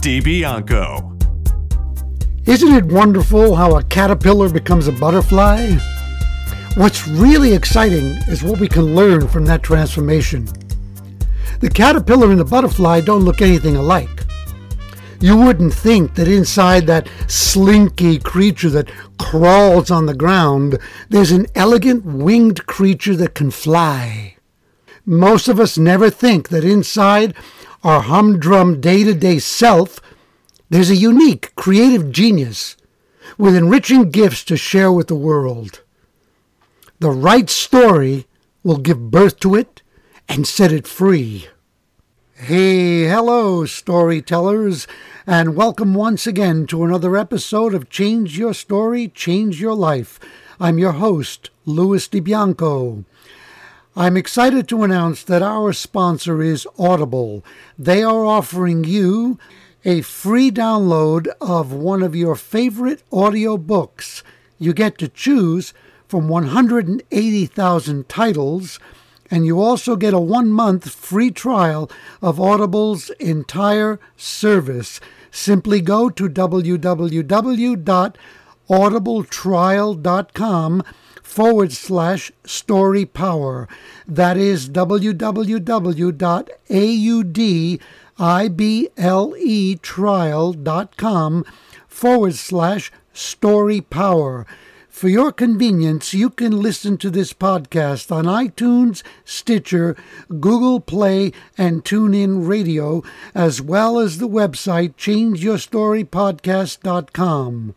DiBianco. Isn't it wonderful how a caterpillar becomes a butterfly? What's really exciting is what we can learn from that transformation. The caterpillar and the butterfly don't look anything alike. You wouldn't think that inside that slinky creature that crawls on the ground, there's an elegant winged creature that can fly. Most of us never think that inside our humdrum day to day self, there's a unique, creative genius with enriching gifts to share with the world. The right story will give birth to it and set it free. Hey, hello, storytellers, and welcome once again to another episode of Change Your Story, Change Your Life. I'm your host, Louis DiBianco. I'm excited to announce that our sponsor is Audible. They are offering you a free download of one of your favorite audio books. You get to choose from 180,000 titles, and you also get a one month free trial of Audible's entire service. Simply go to www.audibletrial.com forward slash story power. That is www.audibletrial.com forward slash story power. For your convenience, you can listen to this podcast on iTunes, Stitcher, Google Play, and TuneIn Radio, as well as the website changeyourstorypodcast.com.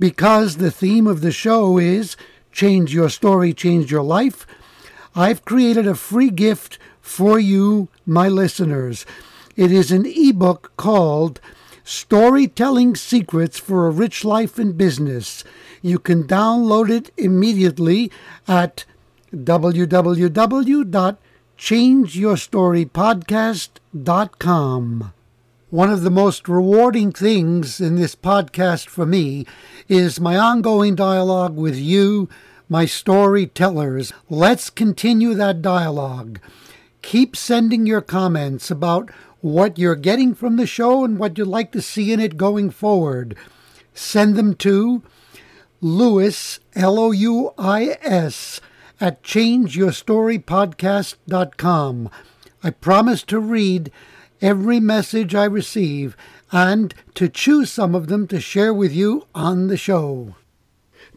Because the theme of the show is Change Your Story, Change Your Life, I've created a free gift for you, my listeners. It is an ebook called Storytelling Secrets for a Rich Life in Business. You can download it immediately at www.changeyourstorypodcast.com. One of the most rewarding things in this podcast for me is my ongoing dialogue with you, my storytellers. Let's continue that dialogue. Keep sending your comments about what you're getting from the show and what you'd like to see in it going forward. Send them to Louis, L O U I S, at changeyourstorypodcast.com. I promise to read every message I receive and to choose some of them to share with you on the show.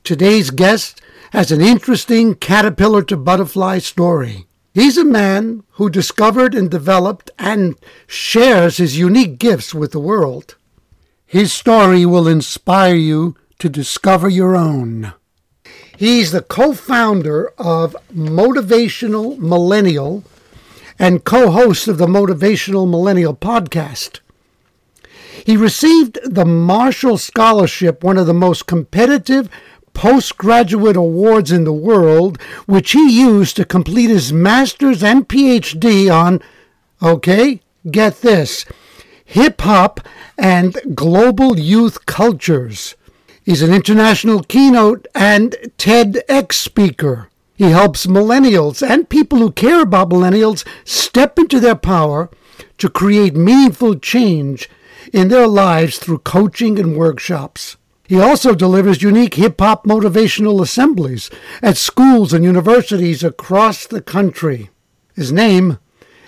Today's guest has an interesting caterpillar to butterfly story. He's a man who discovered and developed and shares his unique gifts with the world. His story will inspire you to discover your own. He's the co founder of Motivational Millennial and co host of the Motivational Millennial podcast. He received the Marshall Scholarship, one of the most competitive postgraduate awards in the world, which he used to complete his master's and PhD on, okay, get this, hip hop and global youth cultures. He's an international keynote and TEDx speaker. He helps millennials and people who care about millennials step into their power to create meaningful change in their lives through coaching and workshops. He also delivers unique hip hop motivational assemblies at schools and universities across the country. His name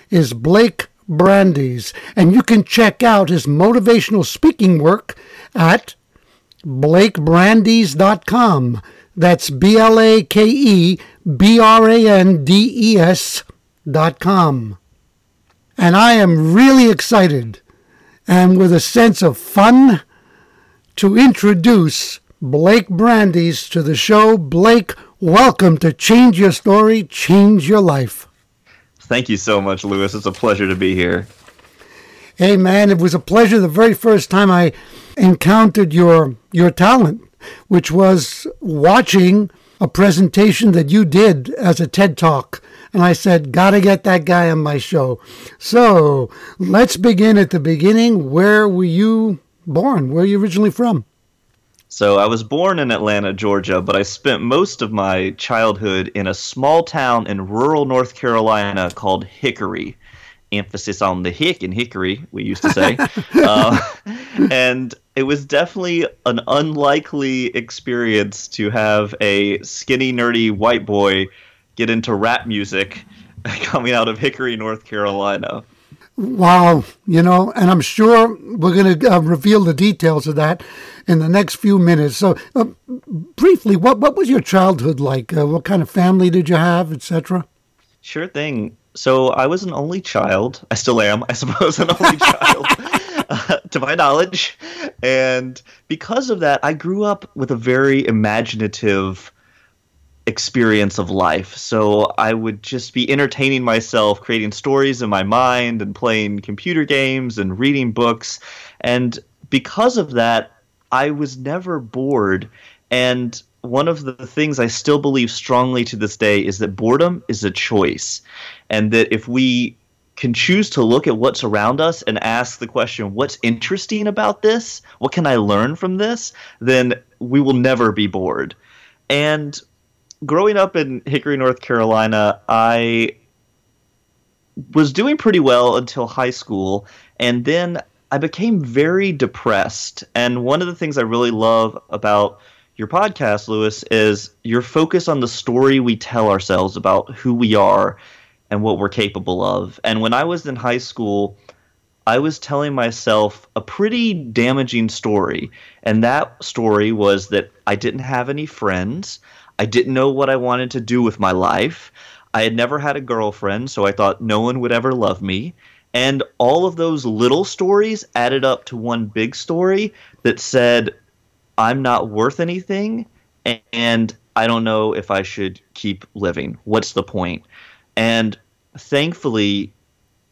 is Blake Brandes, and you can check out his motivational speaking work at blakebrandes.com. That's B L A K E B R A N D E S dot com. And I am really excited and with a sense of fun to introduce Blake Brandes to the show. Blake, welcome to Change Your Story, Change Your Life. Thank you so much, Louis. It's a pleasure to be here. Hey man, it was a pleasure the very first time I encountered your your talent, which was watching a presentation that you did as a TED Talk. And I said, gotta get that guy on my show. So let's begin at the beginning. Where were you born? Where are you originally from? So I was born in Atlanta, Georgia, but I spent most of my childhood in a small town in rural North Carolina called Hickory. Emphasis on the hick in Hickory, we used to say. uh, and it was definitely an unlikely experience to have a skinny, nerdy white boy get into rap music coming out of Hickory, North Carolina. Wow, you know, and I'm sure we're going to uh, reveal the details of that in the next few minutes. So, uh, briefly, what what was your childhood like? Uh, what kind of family did you have, etc.? Sure thing. So, I was an only child. I still am, I suppose, an only child. Uh, to my knowledge. And because of that, I grew up with a very imaginative experience of life. So I would just be entertaining myself, creating stories in my mind and playing computer games and reading books. And because of that, I was never bored. And one of the things I still believe strongly to this day is that boredom is a choice. And that if we can choose to look at what's around us and ask the question, what's interesting about this? What can I learn from this? Then we will never be bored. And growing up in Hickory, North Carolina, I was doing pretty well until high school, and then I became very depressed. And one of the things I really love about your podcast, Louis, is your focus on the story we tell ourselves about who we are and what we're capable of. And when I was in high school, I was telling myself a pretty damaging story. And that story was that I didn't have any friends. I didn't know what I wanted to do with my life. I had never had a girlfriend, so I thought no one would ever love me. And all of those little stories added up to one big story that said, I'm not worth anything, and I don't know if I should keep living. What's the point? And thankfully,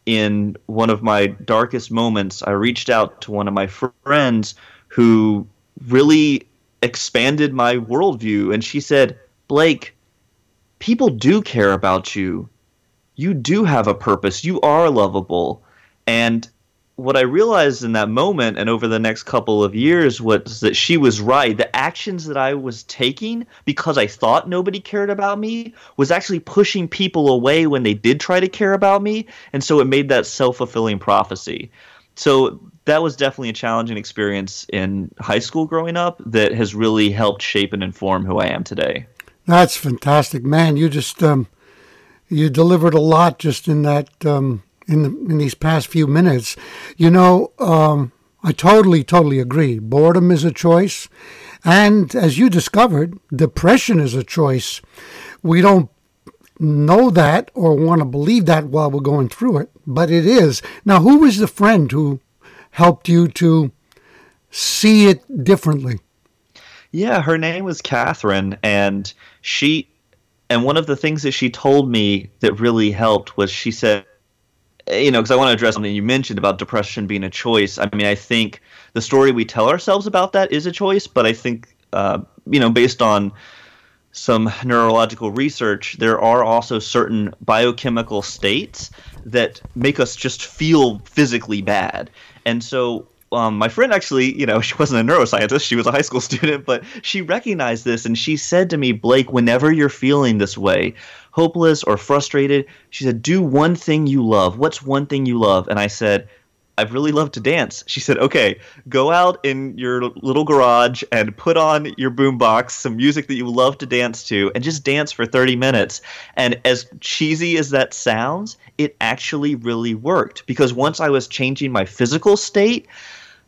in one of my darkest moments, I reached out to one of my friends who really expanded my worldview. And she said, Blake, people do care about you. You do have a purpose. You are lovable. And what I realized in that moment and over the next couple of years was that she was right. The actions that I was taking because I thought nobody cared about me was actually pushing people away when they did try to care about me. And so it made that self fulfilling prophecy. So that was definitely a challenging experience in high school growing up that has really helped shape and inform who I am today. That's fantastic, man. You just um, you delivered a lot just in that um, in the, in these past few minutes. You know, um, I totally totally agree. Boredom is a choice, and as you discovered, depression is a choice. We don't know that or want to believe that while we're going through it, but it is. Now, who was the friend who helped you to see it differently? Yeah, her name was Catherine, and she, and one of the things that she told me that really helped was she said, you know, because I want to address something you mentioned about depression being a choice. I mean, I think the story we tell ourselves about that is a choice, but I think, uh, you know, based on some neurological research, there are also certain biochemical states that make us just feel physically bad. And so um, my friend actually, you know, she wasn't a neuroscientist, she was a high school student, but she recognized this and she said to me, Blake, whenever you're feeling this way, hopeless or frustrated, she said, do one thing you love. What's one thing you love? And I said, I've really loved to dance. She said, okay, go out in your little garage and put on your boombox, some music that you love to dance to, and just dance for 30 minutes. And as cheesy as that sounds, it actually really worked because once I was changing my physical state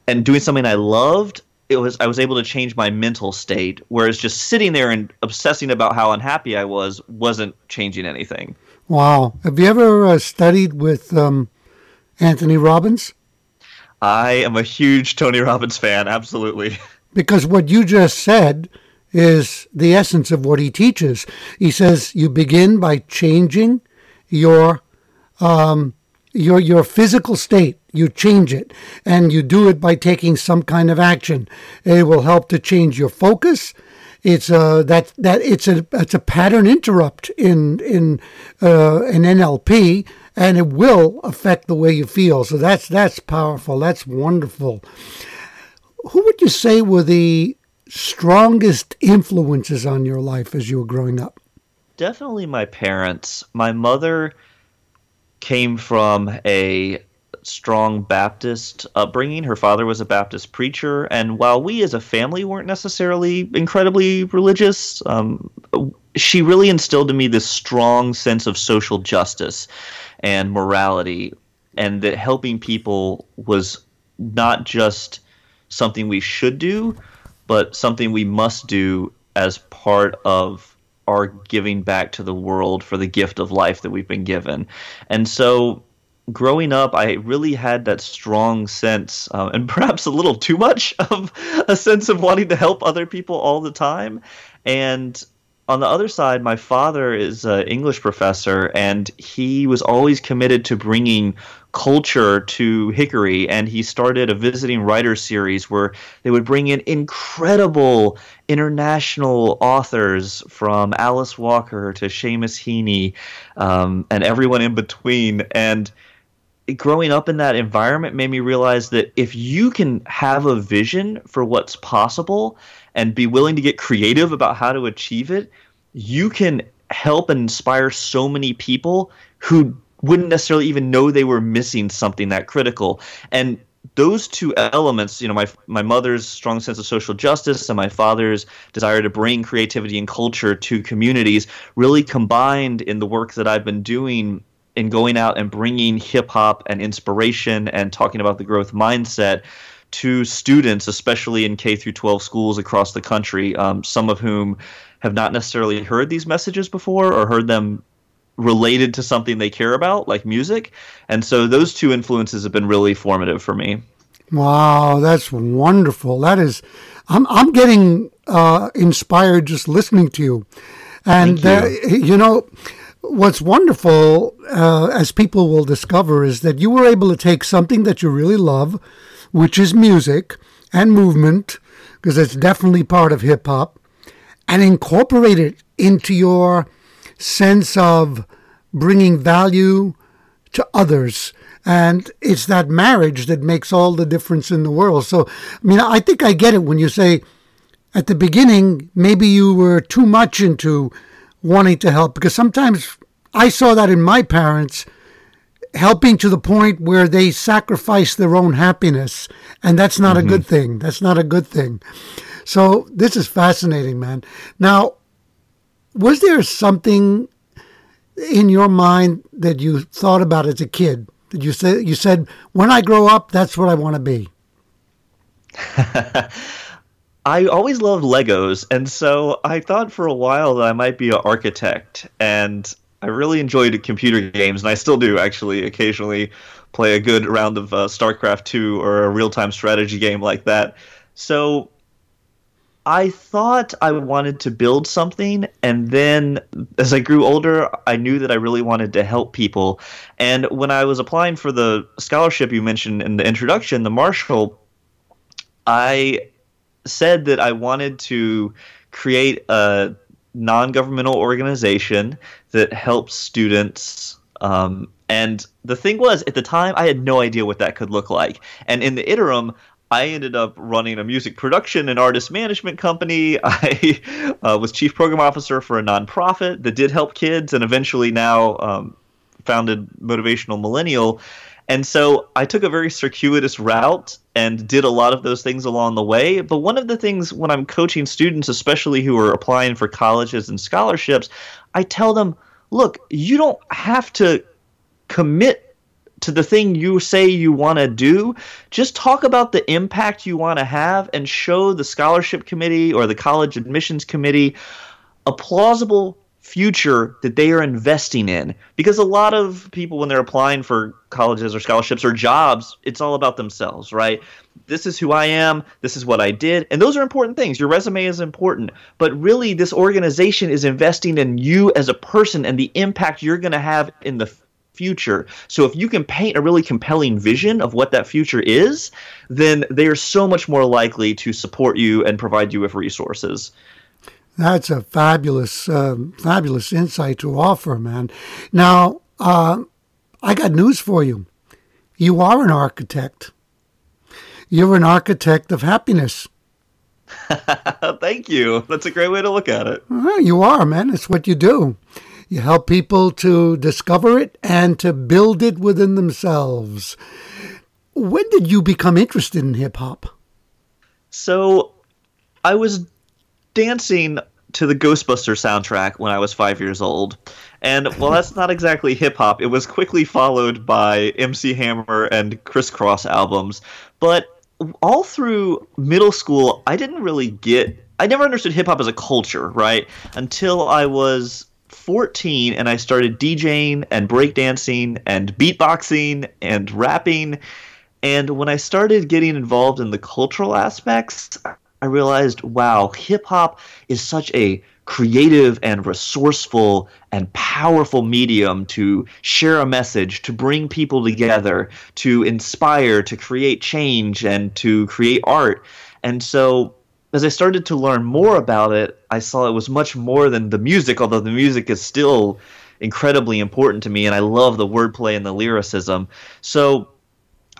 and doing something I loved, it was I was able to change my mental state. Whereas just sitting there and obsessing about how unhappy I was wasn't changing anything. Wow. Have you ever uh, studied with um, Anthony Robbins? I am a huge Tony Robbins fan, absolutely. Because what you just said is the essence of what he teaches. He says you begin by changing your um, your your physical state, you change it. And you do it by taking some kind of action. It will help to change your focus. It's a that that it's a it's a pattern interrupt in in uh, in NLP, and it will affect the way you feel. So that's that's powerful. That's wonderful. Who would you say were the strongest influences on your life as you were growing up? Definitely my parents. My mother came from a strong Baptist upbringing. Her father was a Baptist preacher, and while we as a family weren't necessarily incredibly religious, um, she really instilled in me this strong sense of social justice and morality, and that helping people was not just something we should do, but something we must do as part of our giving back to the world for the gift of life that we've been given. And so growing up, I really had that strong sense, uh, and perhaps a little too much of a sense of wanting to help other people all the time. And on the other side, my father is an English professor, and he was always committed to bringing culture to Hickory. And he started a visiting writer series where they would bring in incredible international authors from Alice Walker to Seamus Heaney um, and everyone in between. And growing up in that environment made me realize that if you can have a vision for what's possible and be willing to get creative about how to achieve it, you can help and inspire so many people who wouldn't necessarily even know they were missing something that critical. And those two elements, you know, my my mother's strong sense of social justice and my father's desire to bring creativity and culture to communities really combined in the work that I've been doing in going out and bringing hip hop and inspiration and talking about the growth mindset to students, especially in K through 12 schools across the country, um, some of whom have not necessarily heard these messages before or heard them related to something they care about, like music. And so those two influences have been really formative for me. Wow, that's wonderful. That is, I'm I'm getting uh, inspired just listening to you, and you. Uh, you know what's wonderful, uh, as people will discover, is that you were able to take something that you really love, which is music and movement, because it's definitely part of hip hop, and incorporate it into your sense of bringing value to others. And it's that marriage that makes all the difference in the world. So, I mean, I think I get it when you say at the beginning, maybe you were too much into wanting to help because sometimes I saw that in my parents helping to the point where they sacrifice their own happiness and that's not mm-hmm. a good thing. That's not a good thing. So this is fascinating man. Now was there something in your mind that you thought about as a kid that you said you said when i grow up that's what i want to be I always loved Legos, and so I thought for a while that I might be an architect. And I really enjoyed computer games, and I still do actually occasionally play a good round of uh, StarCraft 2 or a real time strategy game like that. So I thought I wanted to build something, and then as I grew older, I knew that I really wanted to help people. And when I was applying for the scholarship you mentioned in the introduction, the Marshall, I said that I wanted to create a non governmental organization that helps students. Um, and the thing was, at the time, I had no idea what that could look like. And in the interim, I ended up running a music production and artist management company. I uh, was chief program officer for a nonprofit that did help kids, and eventually now um, founded Motivational Millennial. And so I took a very circuitous route and did a lot of those things along the way. But one of the things when I'm coaching students, especially who are applying for colleges and scholarships, I tell them, look, you don't have to commit to the thing you say you want to do. Just talk about the impact you want to have and show the scholarship committee or the college admissions committee a plausible future that they are investing in. Because a lot of people when they're applying for colleges or scholarships or jobs it's all about themselves right? This is who i am. This is what i did. And those are important things. Your resume is important. But really this organization is investing in you as a person and the impact you're going to have in the future. So if you can paint a really compelling vision of what that future is, then they are so much more likely to support you and provide you with resources. That's a fabulous, uh, fabulous insight to offer, man. Now, uh, I got news for you. You are an architect. You're an architect of happiness. Thank you. That's a great way to look at it. Well, you are, man. It's what you do. You help people to discover it and to build it within themselves. When did you become interested in hip hop? So, I was dancing to the Ghostbuster soundtrack when I was five years old. And while that's not exactly hip hop, it was quickly followed by MC Hammer and Kris Kross albums. But all through middle school, I didn't really get. I never understood hip hop as a culture, right? Until I was 14 and I started DJing and breakdancing and beatboxing and rapping. And when I started getting involved in the cultural aspects, I realized, wow, hip hop is such a creative and resourceful and powerful medium to share a message, to bring people together, to inspire, to create change, and to create art. And so, as I started to learn more about it, I saw it was much more than the music, although the music is still incredibly important to me, and I love the wordplay and the lyricism. So,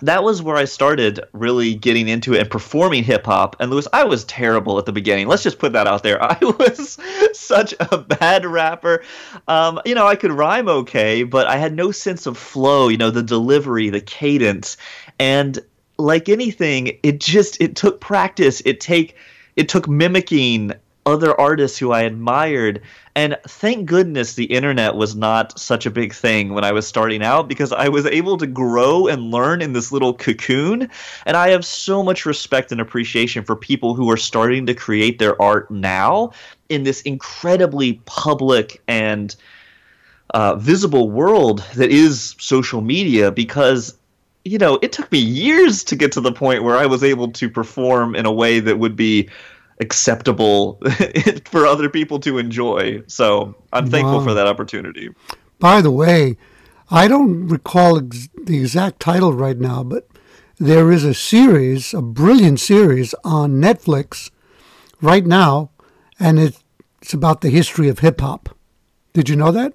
that was where I started really getting into it and performing hip hop. And Louis, I was terrible at the beginning. Let's just put that out there. I was such a bad rapper. Um, you know, I could rhyme okay, but I had no sense of flow. You know, the delivery, the cadence, and like anything, it just it took practice. It take it took mimicking other artists who I admired. And thank goodness the internet was not such a big thing when I was starting out because I was able to grow and learn in this little cocoon. And I have so much respect and appreciation for people who are starting to create their art now in this incredibly public and uh, visible world that is social media because you know, it took me years to get to the point where I was able to perform in a way that would be acceptable for other people to enjoy. So I'm thankful wow. for that opportunity. By the way, I don't recall ex- the exact title right now, but there is a series, a brilliant series on Netflix right now, and it's about the history of hip hop. Did you know that?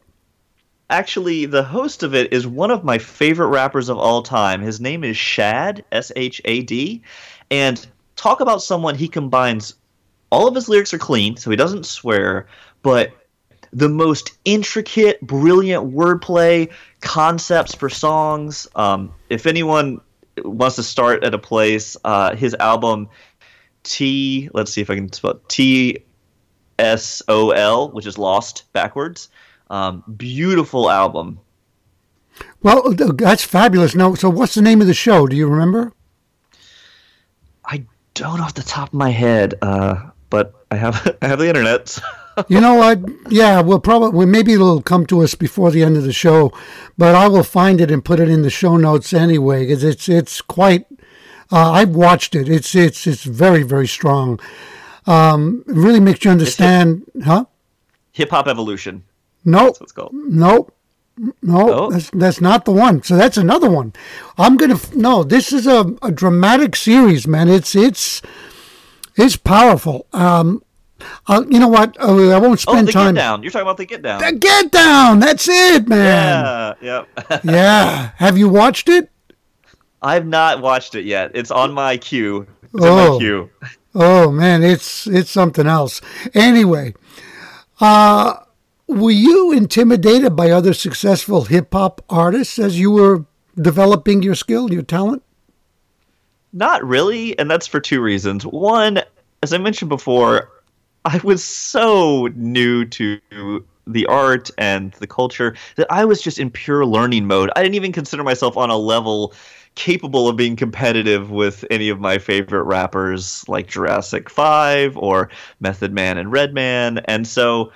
Actually, the host of it is one of my favorite rappers of all time. His name is Shad, S H A D. And talk about someone he combines all of his lyrics are clean, so he doesn't swear, but the most intricate, brilliant wordplay, concepts for songs. Um, if anyone wants to start at a place, uh, his album T, let's see if I can spell T S O L, which is Lost backwards. Um, beautiful album. Well, that's fabulous. Now, so what's the name of the show? Do you remember? I don't off the top of my head. Uh, but I have I have the internet. you know what? Yeah, we'll probably maybe it'll come to us before the end of the show, but I will find it and put it in the show notes anyway because it's it's quite. Uh, I've watched it. It's it's it's very very strong. Um, it really makes you understand, hip, huh? Hip hop evolution. Nope. That's called. Nope. No, oh. that's that's not the one. So that's another one. I'm gonna no. This is a, a dramatic series, man. It's it's it's powerful. Um, uh, you know what? Uh, I won't spend oh, the time. Get down. You're talking about the Get Down. The Get Down. That's it, man. Yeah. Yep. yeah. Have you watched it? I've not watched it yet. It's on my queue. It's oh. my queue. Oh man, it's it's something else. Anyway, uh, were you intimidated by other successful hip hop artists as you were developing your skill, your talent? Not really, and that's for two reasons. One, as I mentioned before, I was so new to the art and the culture that I was just in pure learning mode. I didn't even consider myself on a level capable of being competitive with any of my favorite rappers like Jurassic 5 or Method Man and Redman. And so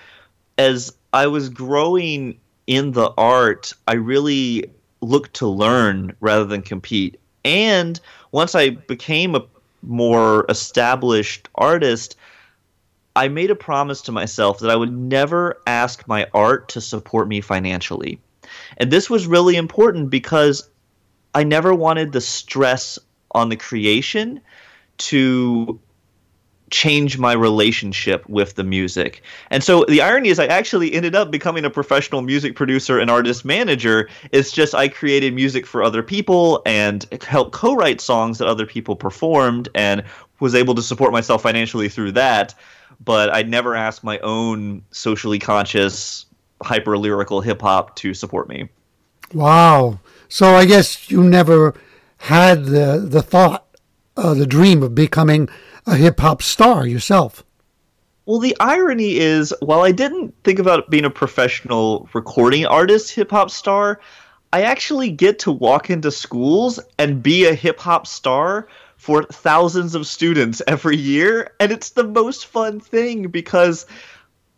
as I was growing in the art, I really looked to learn rather than compete. And once I became a more established artist, I made a promise to myself that I would never ask my art to support me financially. And this was really important because I never wanted the stress on the creation to change my relationship with the music. And so the irony is I actually ended up becoming a professional music producer and artist manager. It's just I created music for other people and helped co-write songs that other people performed and was able to support myself financially through that. But I never asked my own socially conscious hyper lyrical hip hop to support me. Wow. So I guess you never had the the thought, uh, the dream of becoming a hip hop star yourself. Well, the irony is, while I didn't think about being a professional recording artist, hip hop star, I actually get to walk into schools and be a hip hop star for thousands of students every year. And it's the most fun thing because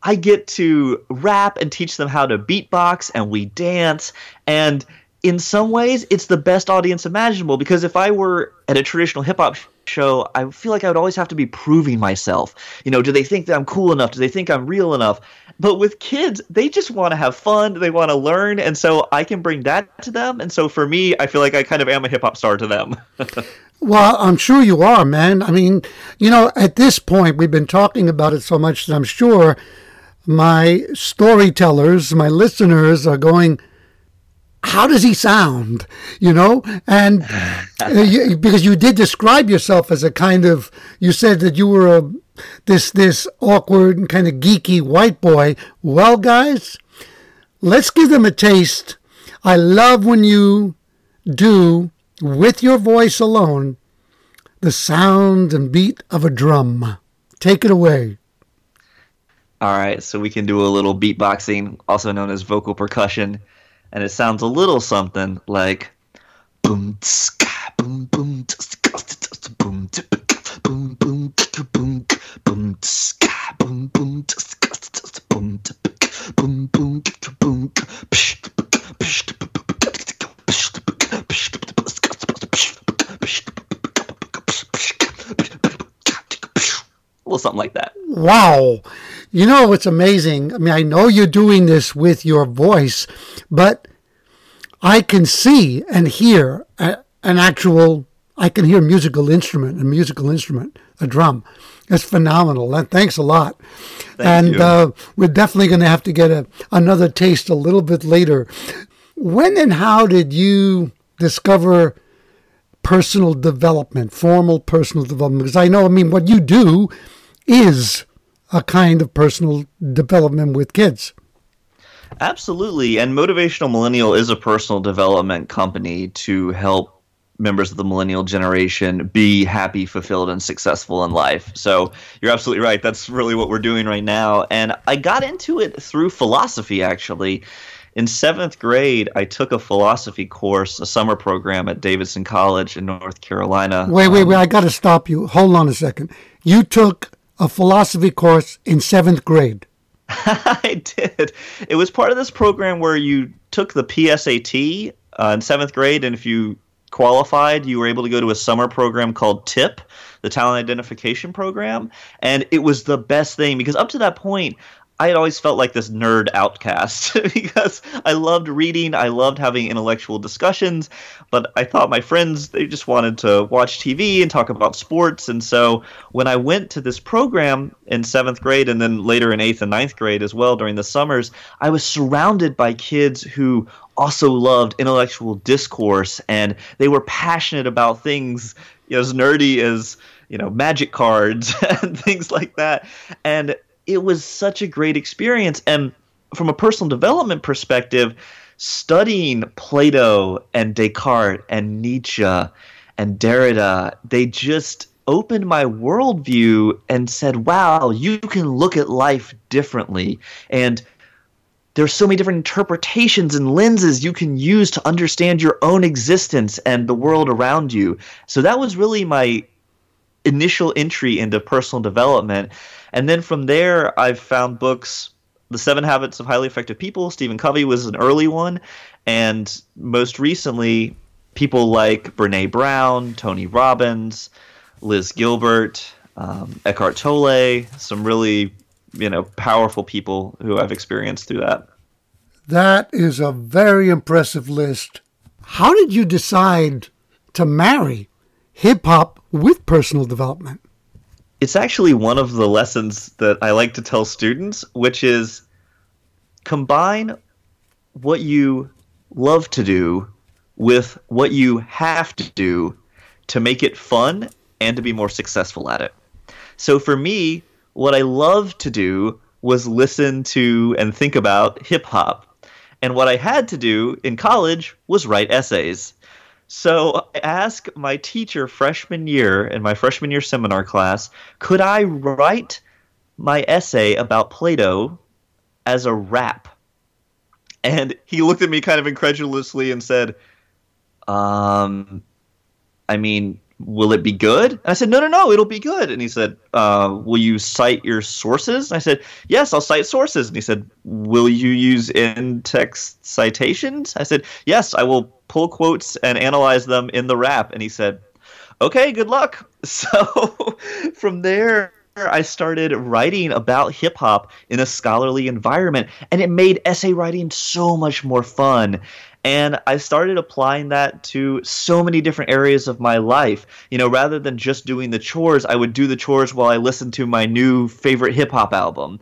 I get to rap and teach them how to beatbox and we dance. And in some ways, it's the best audience imaginable because if I were at a traditional hip hop show, I feel like I would always have to be proving myself. You know, do they think that I'm cool enough? Do they think I'm real enough? But with kids, they just want to have fun, they want to learn, and so I can bring that to them. And so for me, I feel like I kind of am a hip hop star to them. well, I'm sure you are, man. I mean, you know, at this point, we've been talking about it so much that I'm sure my storytellers, my listeners are going, how does he sound? You know, and uh, you, because you did describe yourself as a kind of, you said that you were a this this awkward and kind of geeky white boy. Well, guys, let's give them a taste. I love when you do with your voice alone the sound and beat of a drum. Take it away. All right, so we can do a little beatboxing, also known as vocal percussion and it sounds a little something like boom tska boom boom tska boom tska boom boom tska boom boom tska boom boom tska boom tska boom boom tska boom psh psh something like that. Wow. You know, it's amazing. I mean, I know you're doing this with your voice, but I can see and hear a, an actual, I can hear a musical instrument, a musical instrument, a drum. It's phenomenal. And thanks a lot. Thank and uh, we're definitely going to have to get a, another taste a little bit later. When and how did you discover personal development, formal personal development? Because I know, I mean, what you do is a kind of personal development with kids. Absolutely. And Motivational Millennial is a personal development company to help members of the millennial generation be happy, fulfilled, and successful in life. So you're absolutely right. That's really what we're doing right now. And I got into it through philosophy, actually. In seventh grade, I took a philosophy course, a summer program at Davidson College in North Carolina. Wait, wait, wait. Um, I got to stop you. Hold on a second. You took a philosophy course in seventh grade. I did. It was part of this program where you took the PSAT uh, in seventh grade, and if you qualified, you were able to go to a summer program called TIP, the Talent Identification Program. And it was the best thing because up to that point, I had always felt like this nerd outcast because I loved reading, I loved having intellectual discussions, but I thought my friends they just wanted to watch TV and talk about sports, and so when I went to this program in 7th grade and then later in 8th and ninth grade as well during the summers, I was surrounded by kids who also loved intellectual discourse and they were passionate about things as nerdy as you know magic cards and things like that. And it was such a great experience. And from a personal development perspective, studying Plato and Descartes and Nietzsche and Derrida, they just opened my worldview and said, wow, you can look at life differently. And there's so many different interpretations and lenses you can use to understand your own existence and the world around you. So that was really my initial entry into personal development. And then from there, I've found books. The Seven Habits of Highly Effective People, Stephen Covey was an early one. And most recently, people like Brene Brown, Tony Robbins, Liz Gilbert, um, Eckhart Tolle, some really, you know, powerful people who I've experienced through that. That is a very impressive list. How did you decide to marry hip hop with personal development? It's actually one of the lessons that I like to tell students, which is combine what you love to do with what you have to do to make it fun and to be more successful at it. So for me, what I love to do was listen to and think about hip hop. And what I had to do in college was write essays. So I asked my teacher freshman year in my freshman year seminar class, could I write my essay about Plato as a rap? And he looked at me kind of incredulously and said, um, I mean, will it be good? And I said, no, no, no, it'll be good. And he said, uh, will you cite your sources? And I said, yes, I'll cite sources. And he said, will you use in-text citations? I said, yes, I will pull quotes and analyze them in the rap. And he said, okay, good luck. So from there, I started writing about hip hop in a scholarly environment, and it made essay writing so much more fun. And I started applying that to so many different areas of my life. You know, rather than just doing the chores, I would do the chores while I listened to my new favorite hip hop album.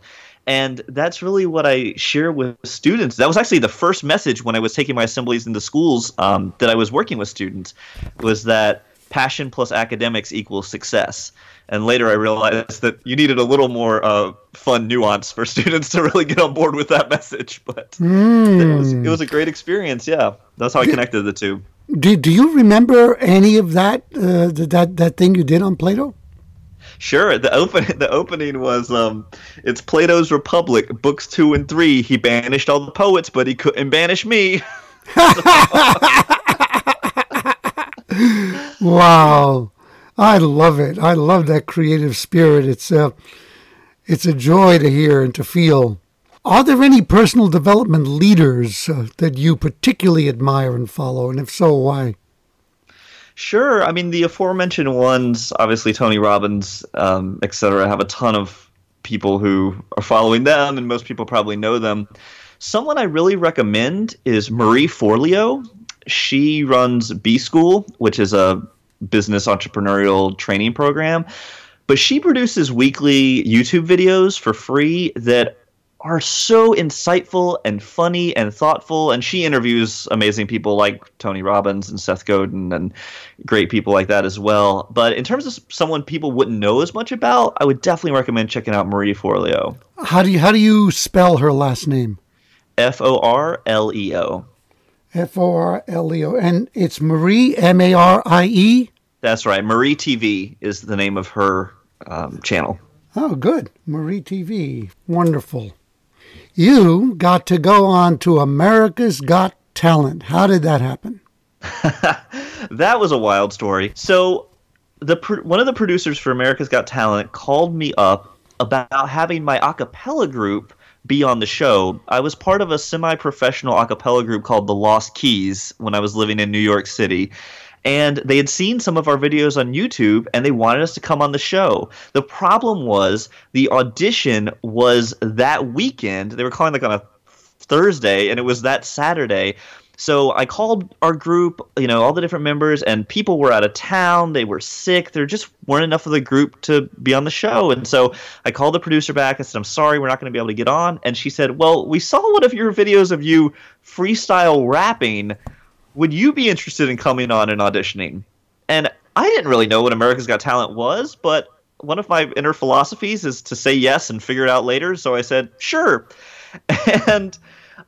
And that's really what I share with students. That was actually the first message when I was taking my assemblies into schools um, that I was working with students was that passion plus academics equals success. And later I realized that you needed a little more uh, fun nuance for students to really get on board with that message. But mm. it, was, it was a great experience. Yeah, that's how I connected the two. Do, do you remember any of that uh, that that thing you did on Plato? Sure. The open the opening was um, it's Plato's Republic, books two and three. He banished all the poets, but he couldn't banish me. wow. I love it. I love that creative spirit. It's a, it's a joy to hear and to feel. Are there any personal development leaders uh, that you particularly admire and follow? And if so, why? Sure. I mean, the aforementioned ones, obviously Tony Robbins, um, etc., have a ton of people who are following them, and most people probably know them. Someone I really recommend is Marie Forleo. She runs B School, which is a business entrepreneurial training program. But she produces weekly YouTube videos for free that are so insightful and funny and thoughtful. And she interviews amazing people like Tony Robbins and Seth Godin and great people like that as well. But in terms of someone people wouldn't know as much about, I would definitely recommend checking out Marie Forleo. How do you how do you spell her last name? F O R L E O. F O R L E O. And it's Marie, M A R I E? That's right. Marie TV is the name of her um, channel. Oh, good. Marie TV. Wonderful. You got to go on to America's Got Talent. How did that happen? that was a wild story. So, the one of the producers for America's Got Talent called me up about having my a cappella group be on the show. I was part of a semi professional a cappella group called the Lost Keys when I was living in New York City. And they had seen some of our videos on YouTube and they wanted us to come on the show. The problem was the audition was that weekend. They were calling like on a Thursday and it was that Saturday. So I called our group, you know, all the different members, and people were out of town. They were sick. There just weren't enough of the group to be on the show. And so I called the producer back. I said, I'm sorry, we're not going to be able to get on. And she said, Well, we saw one of your videos of you freestyle rapping. Would you be interested in coming on and auditioning? And I didn't really know what America's Got Talent was, but one of my inner philosophies is to say yes and figure it out later. So I said, Sure. And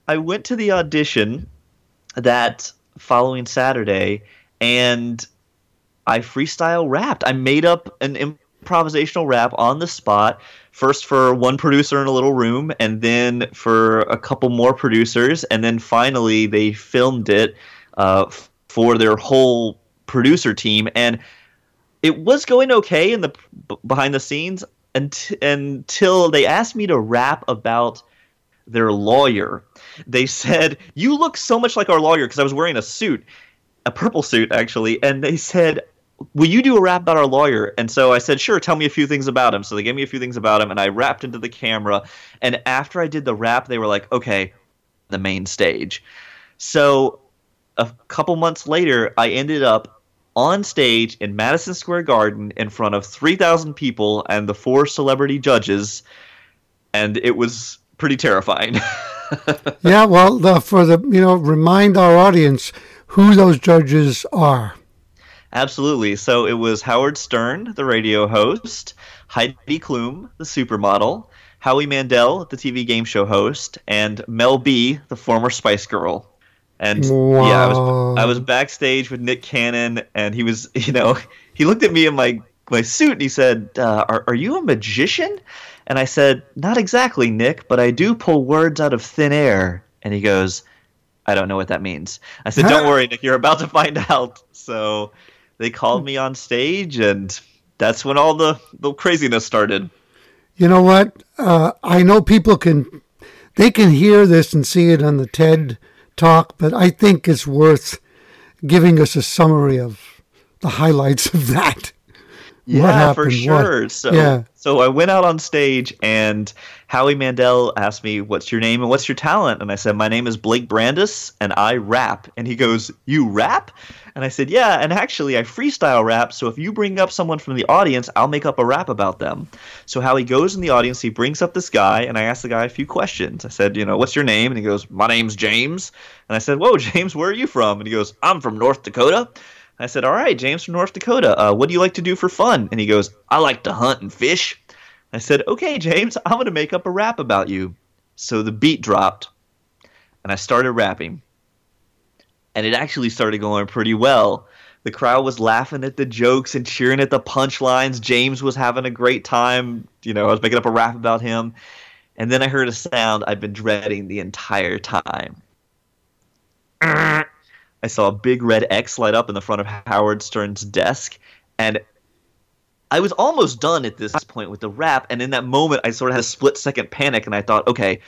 I went to the audition that following Saturday, and I freestyle rapped. I made up an improvisational rap on the spot. First for one producer in a little room, and then for a couple more producers, and then finally they filmed it uh, for their whole producer team. And it was going okay in the behind the scenes until, until they asked me to rap about their lawyer. They said, You look so much like our lawyer because I was wearing a suit, a purple suit actually. And they said, Will you do a rap about our lawyer? And so I said, Sure, tell me a few things about him. So they gave me a few things about him and I rapped into the camera. And after I did the rap, they were like, Okay, the main stage. So a couple months later, I ended up on stage in Madison Square Garden in front of 3,000 people and the four celebrity judges, and it was pretty terrifying. yeah, well, the, for the you know, remind our audience who those judges are. Absolutely. So it was Howard Stern, the radio host, Heidi Klum, the supermodel, Howie Mandel, the TV game show host, and Mel B, the former Spice Girl. And wow. yeah, I was I was backstage with Nick Cannon, and he was, you know, he looked at me in my my suit and he said, uh, "Are are you a magician?" And I said, "Not exactly, Nick, but I do pull words out of thin air." And he goes, "I don't know what that means." I said, "Don't worry, Nick, you're about to find out." So they called me on stage, and that's when all the the craziness started. You know what? Uh, I know people can they can hear this and see it on the TED talk, but I think it's worth giving us a summary of the highlights of that. Yeah, for sure. What? So, yeah. so I went out on stage, and Howie Mandel asked me, "What's your name and what's your talent?" And I said, "My name is Blake Brandes, and I rap." And he goes, "You rap?" And I said, Yeah, and actually, I freestyle rap. So if you bring up someone from the audience, I'll make up a rap about them. So Howie goes in the audience, he brings up this guy, and I asked the guy a few questions. I said, You know, what's your name? And he goes, My name's James. And I said, Whoa, James, where are you from? And he goes, I'm from North Dakota. I said, All right, James from North Dakota. Uh, what do you like to do for fun? And he goes, I like to hunt and fish. I said, Okay, James, I'm going to make up a rap about you. So the beat dropped, and I started rapping and it actually started going pretty well. The crowd was laughing at the jokes and cheering at the punchlines. James was having a great time. You know, I was making up a rap about him. And then I heard a sound I've been dreading the entire time. I saw a big red X light up in the front of Howard Stern's desk, and I was almost done at this point with the rap. And in that moment, I sort of had a split second panic, and I thought, okay,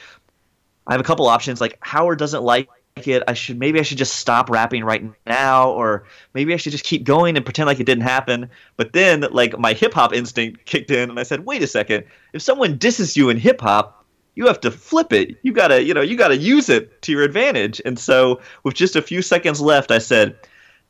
I have a couple options. Like Howard doesn't like it. I should maybe I should just stop rapping right now, or maybe I should just keep going and pretend like it didn't happen. But then, like my hip hop instinct kicked in, and I said, "Wait a second! If someone disses you in hip hop, you have to flip it. You gotta, you know, you gotta use it to your advantage." And so, with just a few seconds left, I said.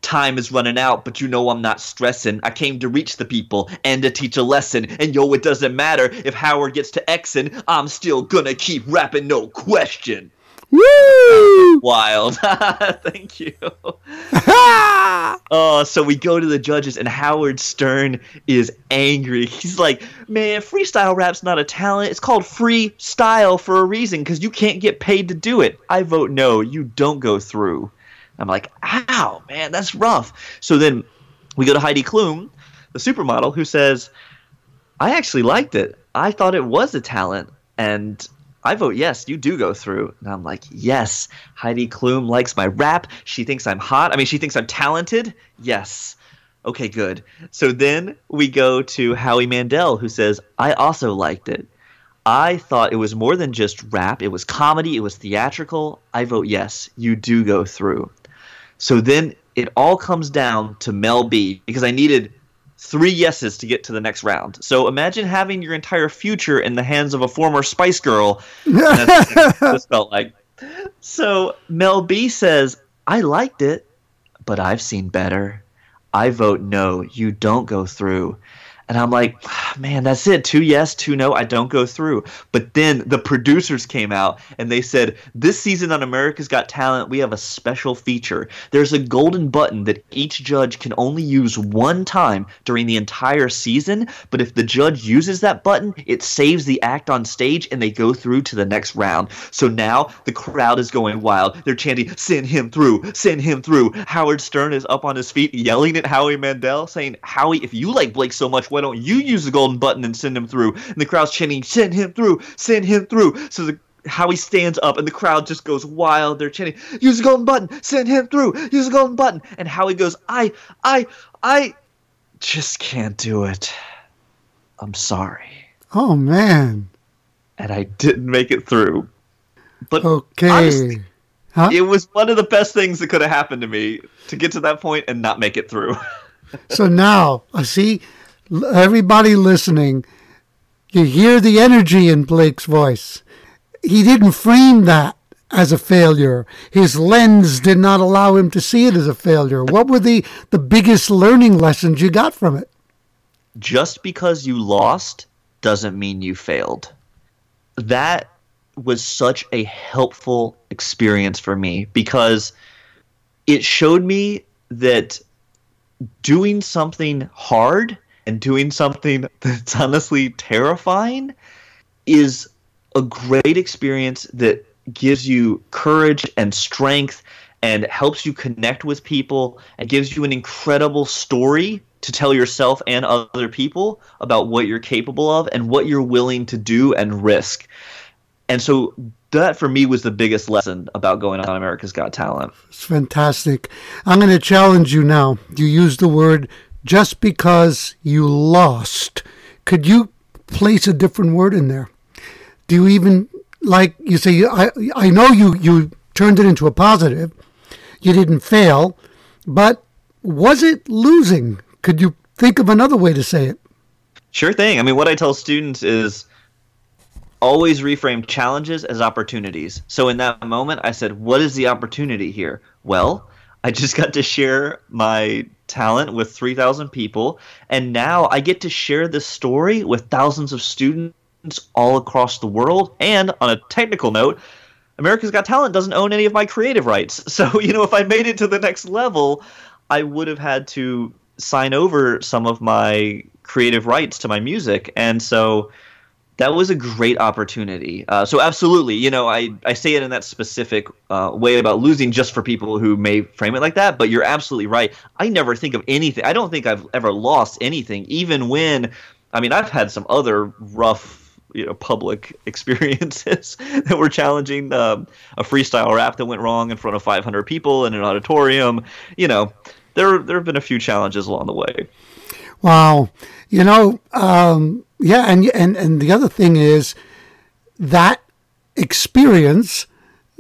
Time is running out, but you know I'm not stressing. I came to reach the people and to teach a lesson. And yo, it doesn't matter if Howard gets to Xing, I'm still gonna keep rapping, no question. Woo! Wild. Thank you. oh, so we go to the judges, and Howard Stern is angry. He's like, man, freestyle rap's not a talent. It's called freestyle for a reason because you can't get paid to do it. I vote no. You don't go through. I'm like, ow, man, that's rough. So then we go to Heidi Klum, the supermodel, who says, I actually liked it. I thought it was a talent. And I vote yes, you do go through. And I'm like, yes, Heidi Klum likes my rap. She thinks I'm hot. I mean, she thinks I'm talented. Yes. Okay, good. So then we go to Howie Mandel, who says, I also liked it. I thought it was more than just rap. It was comedy. It was theatrical. I vote yes, you do go through. So then it all comes down to Mel B because I needed three yeses to get to the next round. So imagine having your entire future in the hands of a former Spice Girl. this felt like. So Mel B says, I liked it, but I've seen better. I vote no. You don't go through. And I'm like, ah, man, that's it. Two yes, two no. I don't go through. But then the producers came out and they said, this season on America's Got Talent, we have a special feature. There's a golden button that each judge can only use one time during the entire season. But if the judge uses that button, it saves the act on stage and they go through to the next round. So now the crowd is going wild. They're chanting, send him through, send him through. Howard Stern is up on his feet yelling at Howie Mandel, saying, Howie, if you like Blake so much, why don't you use the golden button and send him through? And the crowd's chanting, send him through, send him through. So the Howie stands up and the crowd just goes wild. They're chanting, use the golden button, send him through, use the golden button. And Howie goes, I, I, I just can't do it. I'm sorry. Oh, man. And I didn't make it through. But okay. Honestly, huh? it was one of the best things that could have happened to me to get to that point and not make it through. so now, I see everybody listening, you hear the energy in Blake's voice. He didn't frame that as a failure. His lens did not allow him to see it as a failure. What were the, the biggest learning lessons you got from it? Just because you lost doesn't mean you failed. That was such a helpful experience for me because it showed me that doing something hard and doing something that's honestly terrifying is a great experience that gives you courage and strength and helps you connect with people and gives you an incredible story to tell yourself and other people about what you're capable of and what you're willing to do and risk. And so that for me was the biggest lesson about going on America's Got Talent. It's fantastic. I'm going to challenge you now. You used the word just because you lost. Could you place a different word in there? Do you even like you say I I know you you turned it into a positive. You didn't fail, but was it losing? Could you think of another way to say it? Sure thing. I mean, what I tell students is always reframe challenges as opportunities. So in that moment, I said, What is the opportunity here? Well, I just got to share my talent with 3,000 people, and now I get to share this story with thousands of students all across the world. And on a technical note, America's Got Talent doesn't own any of my creative rights. So, you know, if I made it to the next level, I would have had to sign over some of my creative rights to my music. And so that was a great opportunity. Uh, so absolutely, you know, I, I say it in that specific uh, way about losing just for people who may frame it like that. But you're absolutely right. I never think of anything. I don't think I've ever lost anything, even when. I mean, I've had some other rough you know public experiences that were challenging um, a freestyle rap that went wrong in front of 500 people in an auditorium you know there there have been a few challenges along the way wow you know um, yeah and and and the other thing is that experience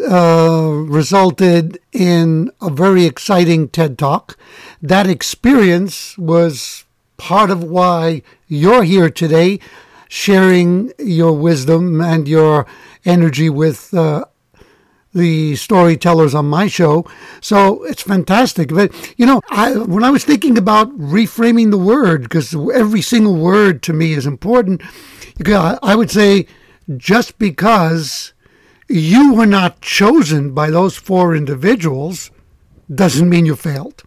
uh, resulted in a very exciting TED Talk. That experience was part of why you're here today sharing your wisdom and your energy with uh, the storytellers on my show. So it's fantastic. But, you know, I, when I was thinking about reframing the word, because every single word to me is important, uh, I would say just because you were not chosen by those four individuals doesn't mean you failed.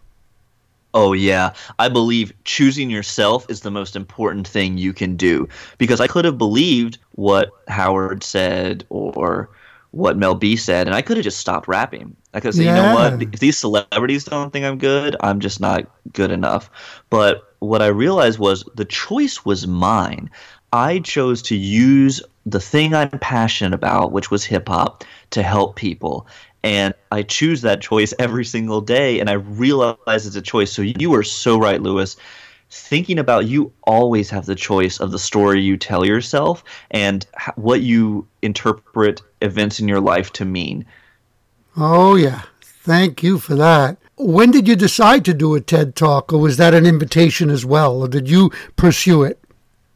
Oh, yeah. I believe choosing yourself is the most important thing you can do. Because I could have believed what Howard said or what Mel B said, and I could have just stopped rapping. I could say, yeah. you know what? If these celebrities don't think I'm good, I'm just not good enough. But what I realized was the choice was mine. I chose to use the thing I'm passionate about, which was hip hop, to help people and I choose that choice every single day, and I realize it's a choice. So you are so right, Louis. Thinking about you always have the choice of the story you tell yourself and what you interpret events in your life to mean. Oh, yeah. Thank you for that. When did you decide to do a TED Talk, or was that an invitation as well, or did you pursue it?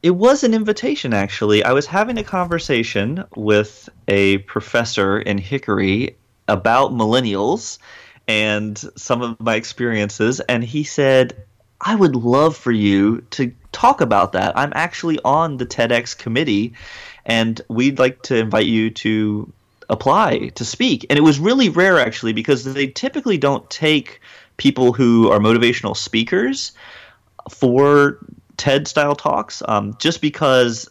It was an invitation, actually. I was having a conversation with a professor in Hickory about millennials and some of my experiences. And he said, I would love for you to talk about that. I'm actually on the TEDx committee, and we'd like to invite you to apply to speak. And it was really rare, actually, because they typically don't take people who are motivational speakers for TED style talks um, just because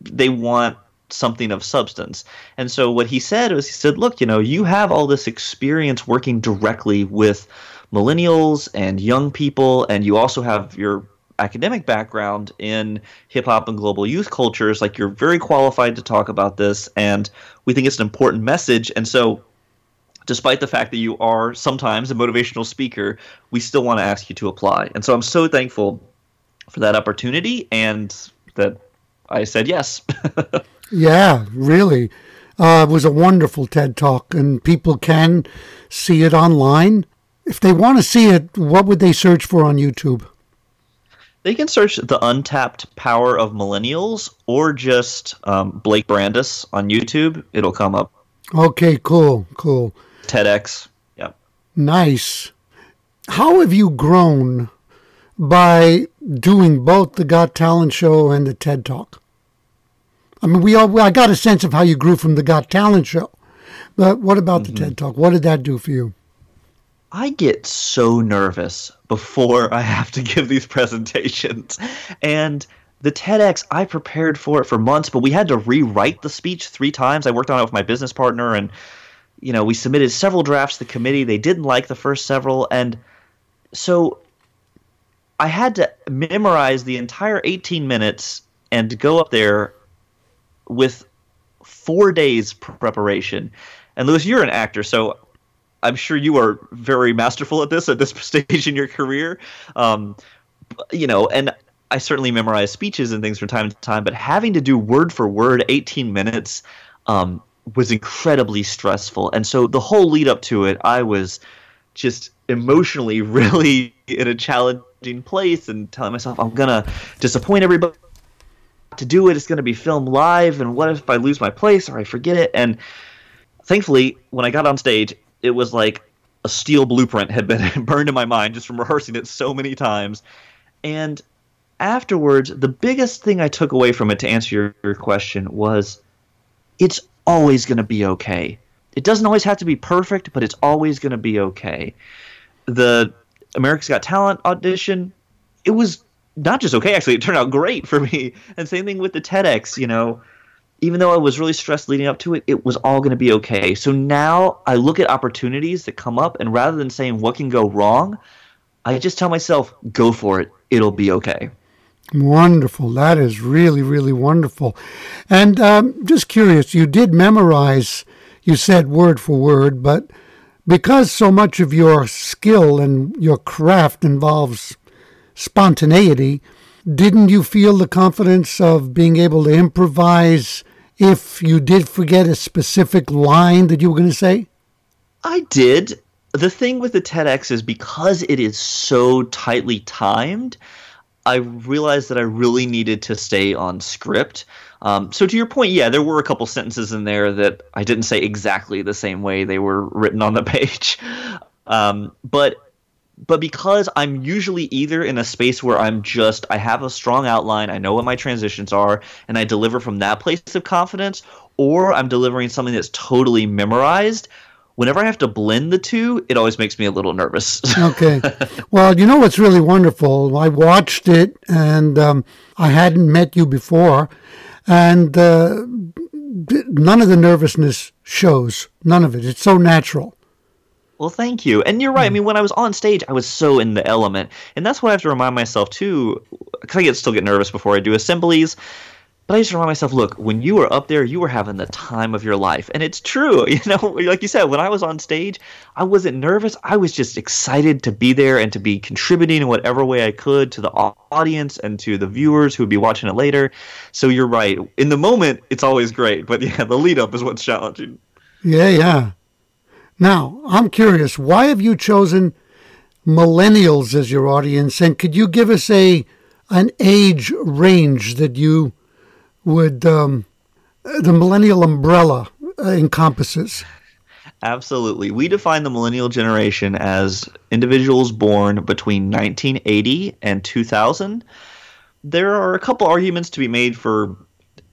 they want something of substance. And so what he said was he said, look, you know, you have all this experience working directly with millennials and young people, and you also have your academic background in hip hop and global youth cultures. Like you're very qualified to talk about this, and we think it's an important message. And so despite the fact that you are sometimes a motivational speaker, we still want to ask you to apply. And so I'm so thankful for that opportunity and that I said yes. Yeah, really. Uh, it was a wonderful TED Talk, and people can see it online. If they want to see it, what would they search for on YouTube? They can search the untapped power of millennials or just um, Blake Brandes on YouTube. It'll come up. Okay, cool, cool. TEDx. Yep. Nice. How have you grown by doing both the Got Talent show and the TED Talk? I mean, we all, I got a sense of how you grew from the Got Talent show, but what about mm-hmm. the TED Talk? What did that do for you? I get so nervous before I have to give these presentations. And the TEDx, I prepared for it for months, but we had to rewrite the speech three times. I worked on it with my business partner, and you know, we submitted several drafts to the committee. They didn't like the first several, and so I had to memorize the entire 18 minutes and go up there with four days preparation. And Louis, you're an actor, so I'm sure you are very masterful at this at this stage in your career. Um, you know, and I certainly memorize speeches and things from time to time, but having to do word for word 18 minutes um, was incredibly stressful. And so the whole lead up to it, I was just emotionally really in a challenging place and telling myself, I'm going to disappoint everybody to do it. It's going to be filmed live. And what if I lose my place or I forget it? And thankfully, when I got on stage, it was like a steel blueprint had been burned in my mind just from rehearsing it so many times. And afterwards, the biggest thing I took away from it to answer your, your question was it's always going to be okay. It doesn't always have to be perfect, but it's always going to be okay. The America's Got Talent audition, it was not just okay, actually, it turned out great for me. And same thing with the TEDx, you know even though I was really stressed leading up to it, it was all going to be okay. So now I look at opportunities that come up, and rather than saying what can go wrong, I just tell myself, go for it. It'll be okay. Wonderful. That is really, really wonderful. And um, just curious, you did memorize, you said word for word, but because so much of your skill and your craft involves spontaneity, didn't you feel the confidence of being able to improvise if you did forget a specific line that you were going to say? I did. The thing with the TEDx is because it is so tightly timed, I realized that I really needed to stay on script. Um, so to your point, yeah, there were a couple sentences in there that I didn't say exactly the same way they were written on the page. Um, but but because I'm usually either in a space where I'm just I have a strong outline, I know what my transitions are, and I deliver from that place of confidence, or I'm delivering something that's totally memorized. Whenever I have to blend the two, it always makes me a little nervous. okay. Well, you know what's really wonderful? I watched it and um, I hadn't met you before, and uh, none of the nervousness shows. None of it. It's so natural. Well, thank you. And you're right. I hmm. mean, when I was on stage, I was so in the element, and that's what I have to remind myself too, because I get still get nervous before I do assemblies. But I just remind myself, look, when you were up there, you were having the time of your life, and it's true. You know, like you said, when I was on stage, I wasn't nervous. I was just excited to be there and to be contributing in whatever way I could to the audience and to the viewers who would be watching it later. So you're right. In the moment, it's always great, but yeah, the lead up is what's challenging. Yeah, yeah. Now, I'm curious, why have you chosen millennials as your audience? And could you give us a an age range that you would um, the millennial umbrella uh, encompasses? Absolutely. We define the millennial generation as individuals born between 1980 and 2000. There are a couple arguments to be made for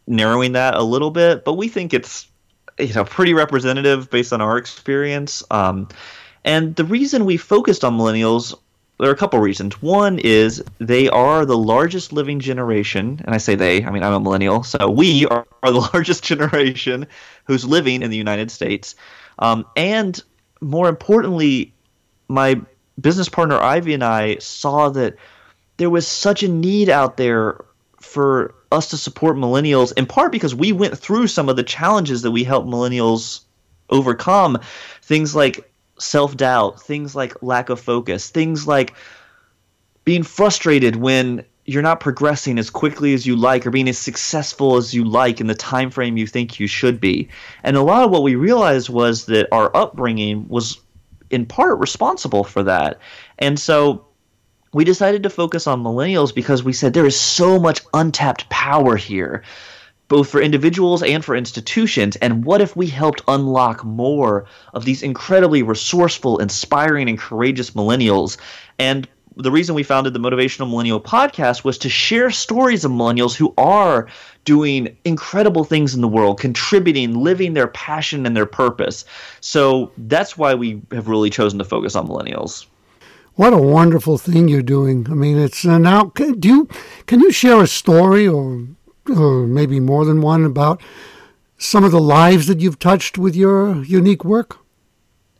narrowing that a little bit, but we think it's you know pretty representative based on our experience. Um, and the reason we focused on millennials, there are a couple reasons. One is they are the largest living generation, and I say they, I mean I'm a millennial, so we are, are the largest generation who's living in the United States. Um, and more importantly, my business partner Ivy and I saw that there was such a need out there for us to support millennials in part because we went through some of the challenges that we help millennials overcome. Things like self-doubt things like lack of focus things like being frustrated when you're not progressing as quickly as you like or being as successful as you like in the time frame you think you should be. And a lot of what we realized was that our upbringing was in part responsible for that. And so we decided to focus on millennials because we said there is so much untapped power here. both for individuals and for institutions. And what if we helped unlock more of these incredibly resourceful, inspiring, and courageous millennials? And the reason we founded the Motivational Millennial podcast was to share stories of millennials who are doing incredible things in the world, contributing, living their passion and their purpose. So that's why we have really chosen to focus on millennials. What a wonderful thing you're doing. I mean, it's uh, now. Do you can you share a story or or maybe more than one about some of the lives that you've touched with your unique work?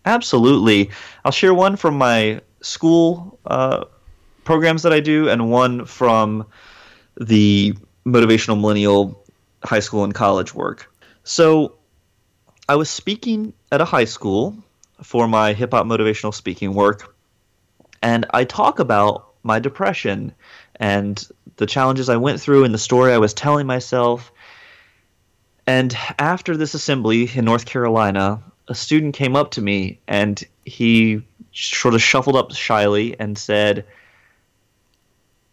Absolutely. I'll share one from my school uh, programs that I do, and one from the motivational millennial high school and college work. So, I was speaking at a high school for my hip hop motivational speaking work, and I talk about my depression and the challenges I went through and the story I was telling myself. And after this assembly in North Carolina, a student came up to me and he sort of shuffled up shyly and said,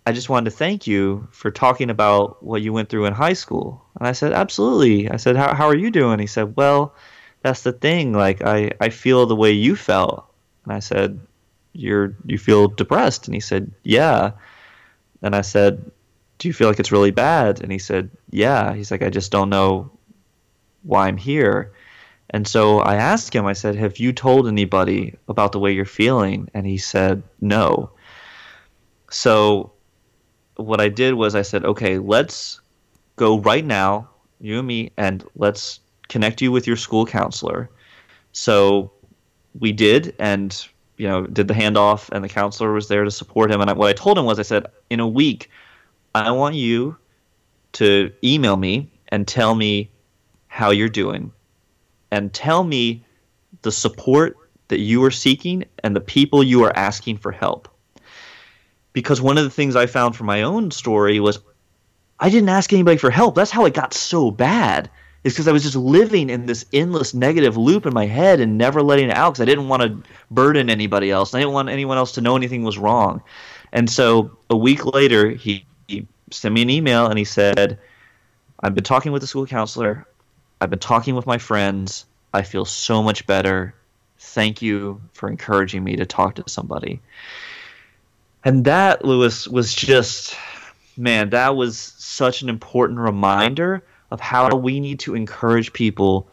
I just wanted to thank you for talking about what you went through in high school. And I said, Absolutely. I said, How, how are you doing? He said, Well, that's the thing. Like, I, I feel the way you felt. And I said, You're, you feel depressed? And he said, Yeah. And I said, Do you feel like it's really bad? And he said, Yeah. He's like, I just don't know why I'm here. And so I asked him, I said, Have you told anybody about the way you're feeling? And he said, No. So what I did was I said, Okay, let's go right now, you and me, and let's connect you with your school counselor. So we did, and you know, did the handoff, and the counselor was there to support him. And I, what I told him was, I said, in a week, I want you to email me and tell me how you're doing, and tell me the support that you are seeking and the people you are asking for help. Because one of the things I found from my own story was I didn't ask anybody for help. That's how it got so bad is because I was just living in this endless negative loop in my head and never letting it out because I didn't want to burden anybody else. I didn't want anyone else to know anything was wrong. And so a week later, he, he sent me an email and he said, I've been talking with the school counselor. I've been talking with my friends. I feel so much better. Thank you for encouraging me to talk to somebody. And that, Louis, was just, man, that was such an important reminder of how we need to encourage people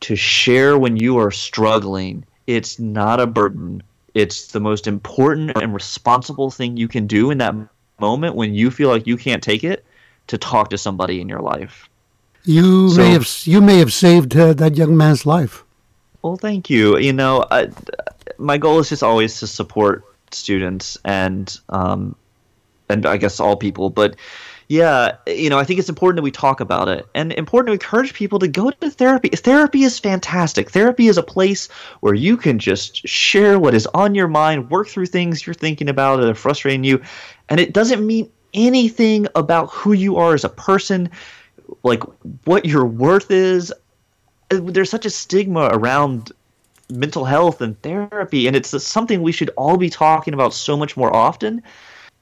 to share when you are struggling. It's not a burden. It's the most important and responsible thing you can do in that moment when you feel like you can't take it to talk to somebody in your life. You so, may have you may have saved uh, that young man's life. Well, thank you. You know, I, my goal is just always to support students and um, and I guess all people, but yeah, you know, I think it's important that we talk about it and important to encourage people to go to therapy. Therapy is fantastic. Therapy is a place where you can just share what is on your mind, work through things you're thinking about that are frustrating you. And it doesn't mean anything about who you are as a person, like what your worth is. There's such a stigma around mental health and therapy, and it's something we should all be talking about so much more often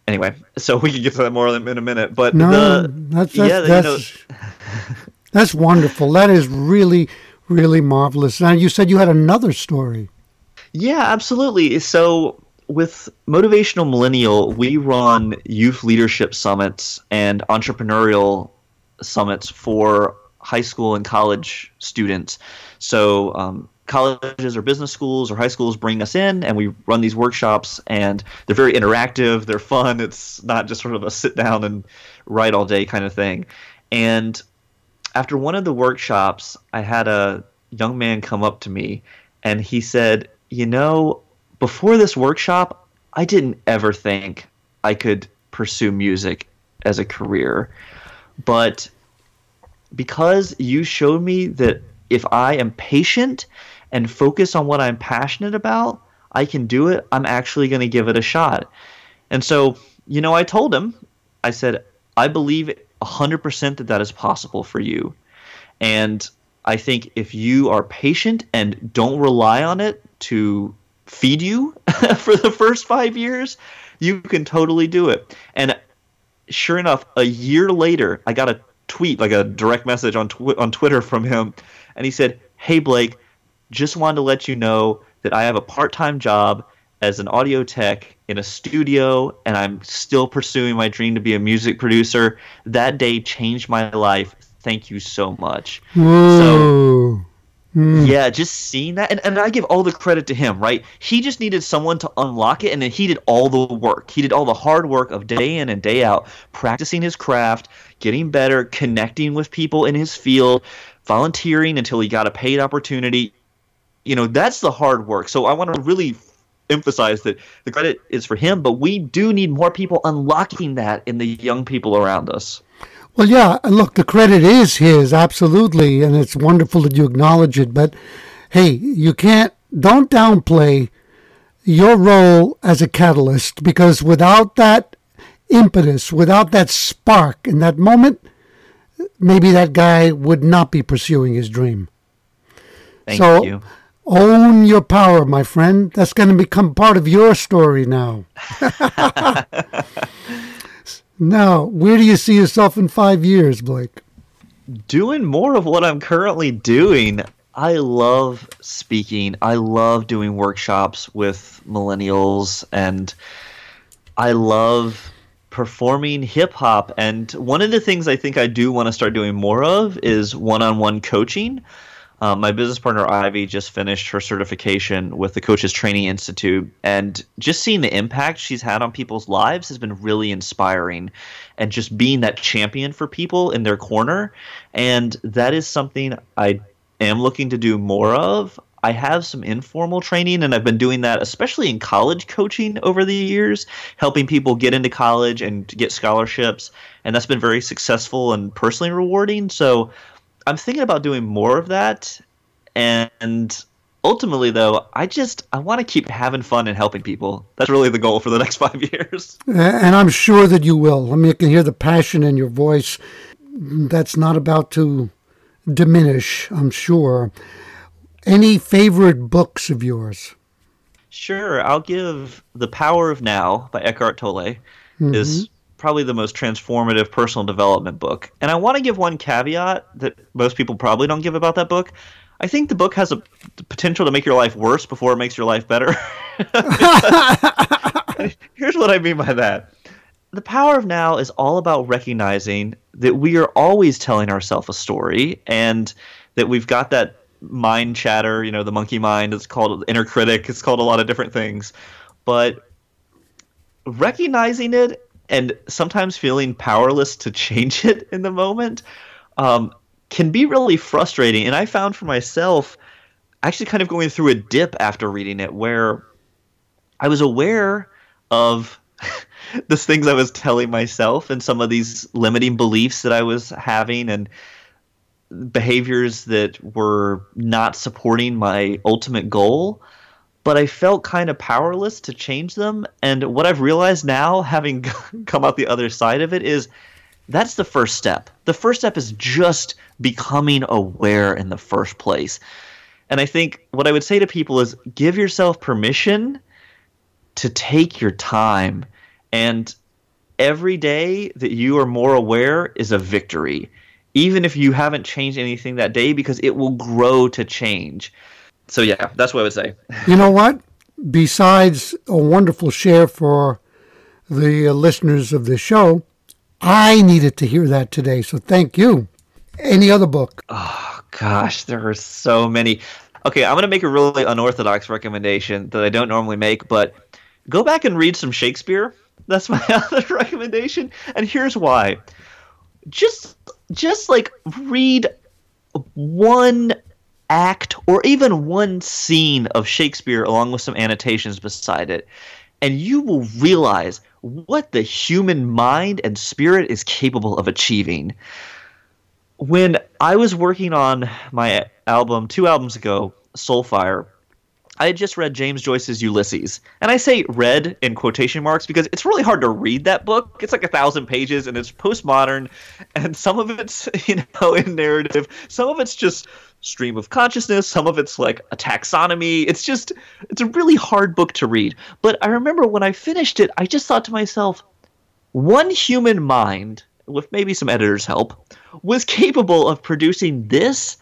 anyway, so we can get to that more in a minute. But no, the, that's that's, yeah, that's, you know, that's wonderful. That is really really marvelous. Now you said you had another story. Yeah, absolutely. So with Motivational Millennial, we run youth leadership summits and entrepreneurial summits for high school and college students. So um, colleges or business schools or high schools bring us in and we run these workshops and they're very interactive they're fun. It's not just sort of a sit down and write all day kind of thing. And after one of the workshops i had a young man come up to me and he said you know before this workshop i didn't ever think i could pursue music as a career. But because you showed me that if I am patient and focus on what I'm passionate about, I can do it. I'm actually going to give it a shot. And so, you know, I told him, I said, I believe 100% that that is possible for you. And I think if you are patient and don't rely on it to feed you for the first five years, you can totally do it. And sure enough, a year later, I got a tweet, like a direct message on tw- on Twitter from him, and he said, "Hey Blake, just wanted to let you know that I have a part-time job as an audio tech in a studio and I'm still pursuing my dream to be a music producer. That day changed my life. Thank you so much." Whoa. So Mm. Yeah, just seeing that, and, and I give all the credit to him, right? He just needed someone to unlock it, and then he did all the work. He did all the hard work of day in and day out, practicing his craft, getting better, connecting with people in his field, volunteering until he got a paid opportunity. You know, that's the hard work. So I want to really emphasize that the credit is for him, but we do need more people unlocking that in the young people around us. Well, yeah, look, the credit is his, absolutely, and it's wonderful that you acknowledge it. But hey, you can't, don't downplay your role as a catalyst because without that impetus, without that spark in that moment, maybe that guy would not be pursuing his dream. Thank so, you. Own your power, my friend. That's going to become part of your story now. Now, where do you see yourself in five years, Blake? Doing more of what I'm currently doing. I love speaking. I love doing workshops with millennials, and I love performing hip hop. And one of the things I think I do want to start doing more of is one on one coaching. Um, my business partner Ivy just finished her certification with the Coaches Training Institute, and just seeing the impact she's had on people's lives has been really inspiring. And just being that champion for people in their corner, and that is something I am looking to do more of. I have some informal training, and I've been doing that, especially in college coaching over the years, helping people get into college and get scholarships, and that's been very successful and personally rewarding. So I'm thinking about doing more of that, and ultimately though i just i want to keep having fun and helping people. That's really the goal for the next five years. And i'm sure that you will. I mean i can hear the passion in your voice. That's not about to diminish i'm sure. Any favorite books of yours? Sure i'll give the power of now by eckhart tolle. Mm-hmm. is probably the most transformative personal development book. And I want to give one caveat that most people probably don't give about that book. I think the book has a potential to make your life worse before it makes your life better. Here's what I mean by that. The power of now is all about recognizing that we are always telling ourselves a story and that we've got that mind chatter, you know, the monkey mind, it's called inner critic, it's called a lot of different things. But recognizing it and sometimes feeling powerless to change it in the moment um, can be really frustrating. And I found for myself actually kind of going through a dip after reading it where I was aware of the things I was telling myself and some of these limiting beliefs that I was having and behaviors that were not supporting my ultimate goal but I felt kind of powerless to change them. And what I've realized now, having come out the other side of it, is that's the first step. The first step is just becoming aware in the first place. And I think what I would say to people is give yourself permission to take your time. And every day that you are more aware is a victory, even if you haven't changed anything that day, because it will grow to change so yeah, that's what I would say. You know what? Besides a wonderful share for the uh, listeners of the show, I needed to hear that today. So thank you. Any other book? Oh gosh, there are so many. Okay, I'm going to make a really unorthodox recommendation that I don't normally make, but go back and read some Shakespeare. That's my other recommendation, and here's why. Just just like read one act or even one scene of Shakespeare along with some annotations beside it, and you will realize what the human mind and spirit is capable of achieving. When I was working on my album two albums ago, Soulfire, I had just read James Joyce's Ulysses. And I say read in quotation marks because it's really hard to read that book. It's like a thousand pages and it's postmodern and some of it's, you know, in narrative. Some of it's just stream of consciousness. Some of it's like a taxonomy. It's just, it's a really hard book to read. But I remember when I finished it, I just thought to myself, one human mind with maybe some editor's help, was capable of producing this,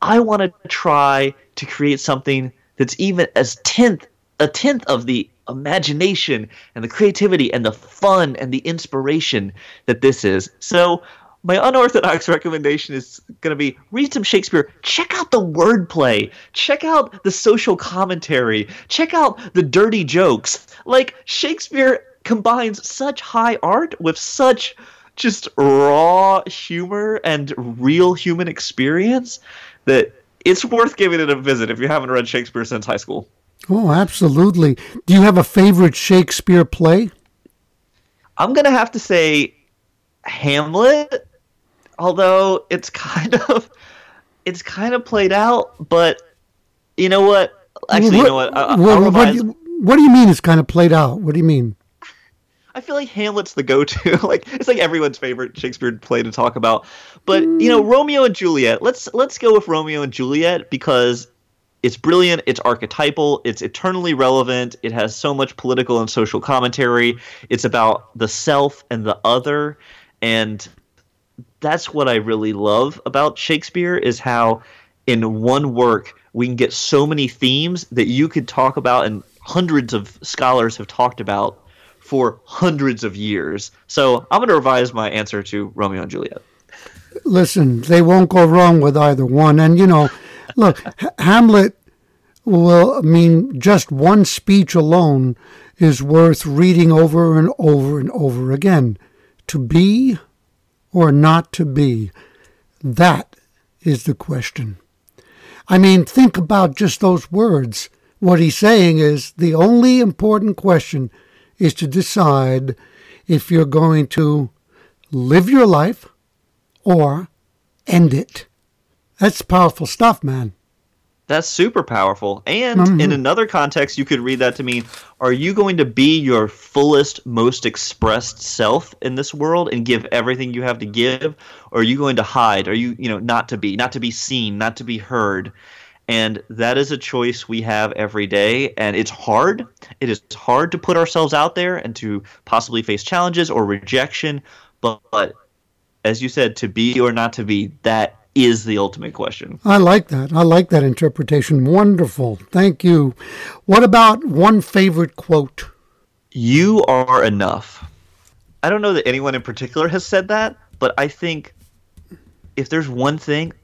I want to try to create something that's even as tenth a tenth of the imagination and the creativity and the fun and the inspiration that this is. So my unorthodox recommendation is going to be read some Shakespeare. Check out the wordplay. Check out the social commentary. Check out the dirty jokes. Like Shakespeare combines such high art with such just raw humor and real human experience that it's worth giving it a visit if you haven't read Shakespeare since high school. Oh, absolutely. Do you have a favorite Shakespeare play? I'm going to have to say Hamlet, although it's kind of it's kind of played out, but you know what? Actually, what, you know what? I, what, what, do you, what do you mean it's kind of played out? What do you mean? I feel like Hamlet's the go-to. like it's like everyone's favorite Shakespeare play to talk about. But you know, mm. Romeo and Juliet. Let's let's go with Romeo and Juliet because it's brilliant, it's archetypal, it's eternally relevant, it has so much political and social commentary. It's about the self and the other and that's what I really love about Shakespeare is how in one work we can get so many themes that you could talk about and hundreds of scholars have talked about for hundreds of years. So I'm going to revise my answer to Romeo and Juliet. Listen, they won't go wrong with either one. And, you know, look, Hamlet will I mean just one speech alone is worth reading over and over and over again. To be or not to be? That is the question. I mean, think about just those words. What he's saying is the only important question is to decide if you're going to live your life or end it. That's powerful stuff, man. That's super powerful. And mm-hmm. in another context, you could read that to mean are you going to be your fullest, most expressed self in this world and give everything you have to give? Or are you going to hide? Are you, you know, not to be, not to be seen, not to be heard? And that is a choice we have every day. And it's hard. It is hard to put ourselves out there and to possibly face challenges or rejection. But, but as you said, to be or not to be, that is the ultimate question. I like that. I like that interpretation. Wonderful. Thank you. What about one favorite quote? You are enough. I don't know that anyone in particular has said that, but I think if there's one thing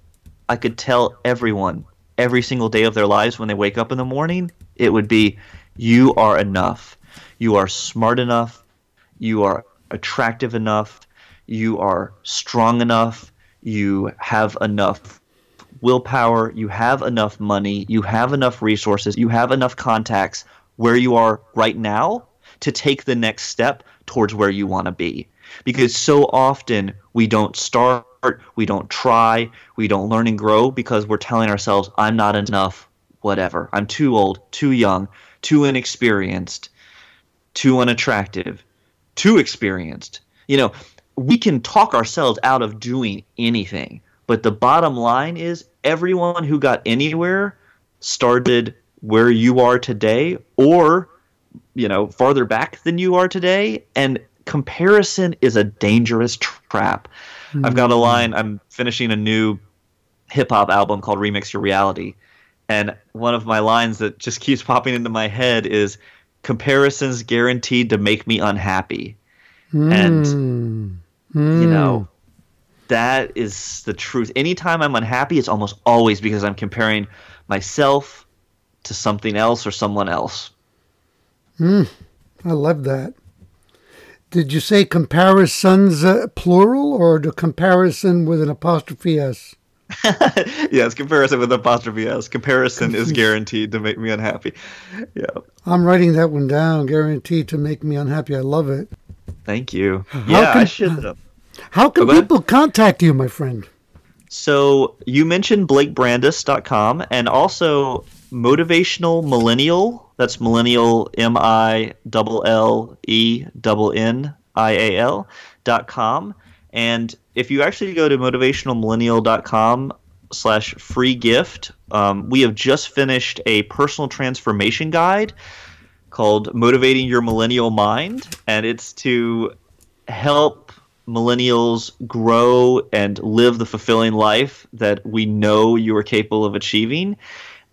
I could tell everyone every single day of their lives when they wake up in the morning, it would be you are enough. You are smart enough. You are attractive enough. You are strong enough. You have enough willpower. You have enough money. You have enough resources. You have enough contacts where you are right now to take the next step towards where you want to be. Because so often we don't start we don't try, we don't learn and grow because we're telling ourselves, I'm not enough, whatever. I'm too old, too young, too inexperienced, too unattractive, too experienced. You know, we can talk ourselves out of doing anything. But the bottom line is everyone who got anywhere started where you are today or you know farther back than you are today and comparison is a dangerous trap Mm-hmm. I've got a line. I'm finishing a new hip hop album called Remix Your Reality, and one of my lines that just keeps popping into my head is comparisons guaranteed to make me unhappy. Mm. And mm. you know, that is the truth. Anytime I'm unhappy, it's almost always because I'm comparing myself to something else or someone else. Mm. I love that. Did you say comparisons uh, plural or the comparison with an apostrophe s? yes, comparison with apostrophe s. Comparison is guaranteed to make me unhappy. Yeah. I'm writing that one down. Guaranteed to make me unhappy. I love it. Thank you. How yeah, can, I should. Uh, how can people contact you, my friend? So you mentioned BlakeBrandes.com and also Motivational Millennial that's millennial M I L L E N I A L dot com. And if you actually go to motivationalmillennial.com slash free gift, um, we have just finished a personal transformation guide called Motivating Your Millennial Mind. And it's to help millennials grow and live the fulfilling life that we know you are capable of achieving.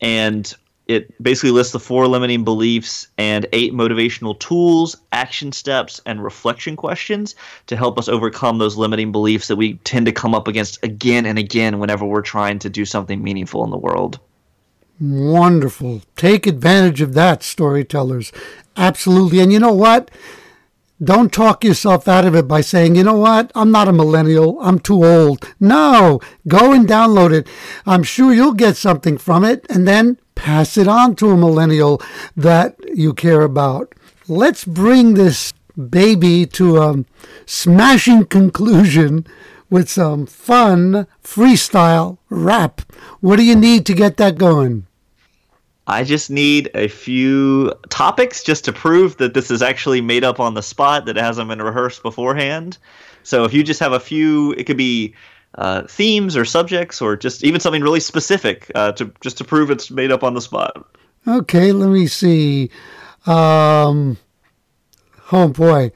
And it basically lists the four limiting beliefs and eight motivational tools, action steps, and reflection questions to help us overcome those limiting beliefs that we tend to come up against again and again whenever we're trying to do something meaningful in the world. Wonderful. Take advantage of that, storytellers. Absolutely. And you know what? Don't talk yourself out of it by saying, you know what, I'm not a millennial, I'm too old. No, go and download it. I'm sure you'll get something from it and then pass it on to a millennial that you care about. Let's bring this baby to a smashing conclusion with some fun freestyle rap. What do you need to get that going? I just need a few topics just to prove that this is actually made up on the spot, that it hasn't been rehearsed beforehand. So if you just have a few, it could be uh, themes or subjects or just even something really specific uh, to just to prove it's made up on the spot. Okay, let me see. Um, oh boy,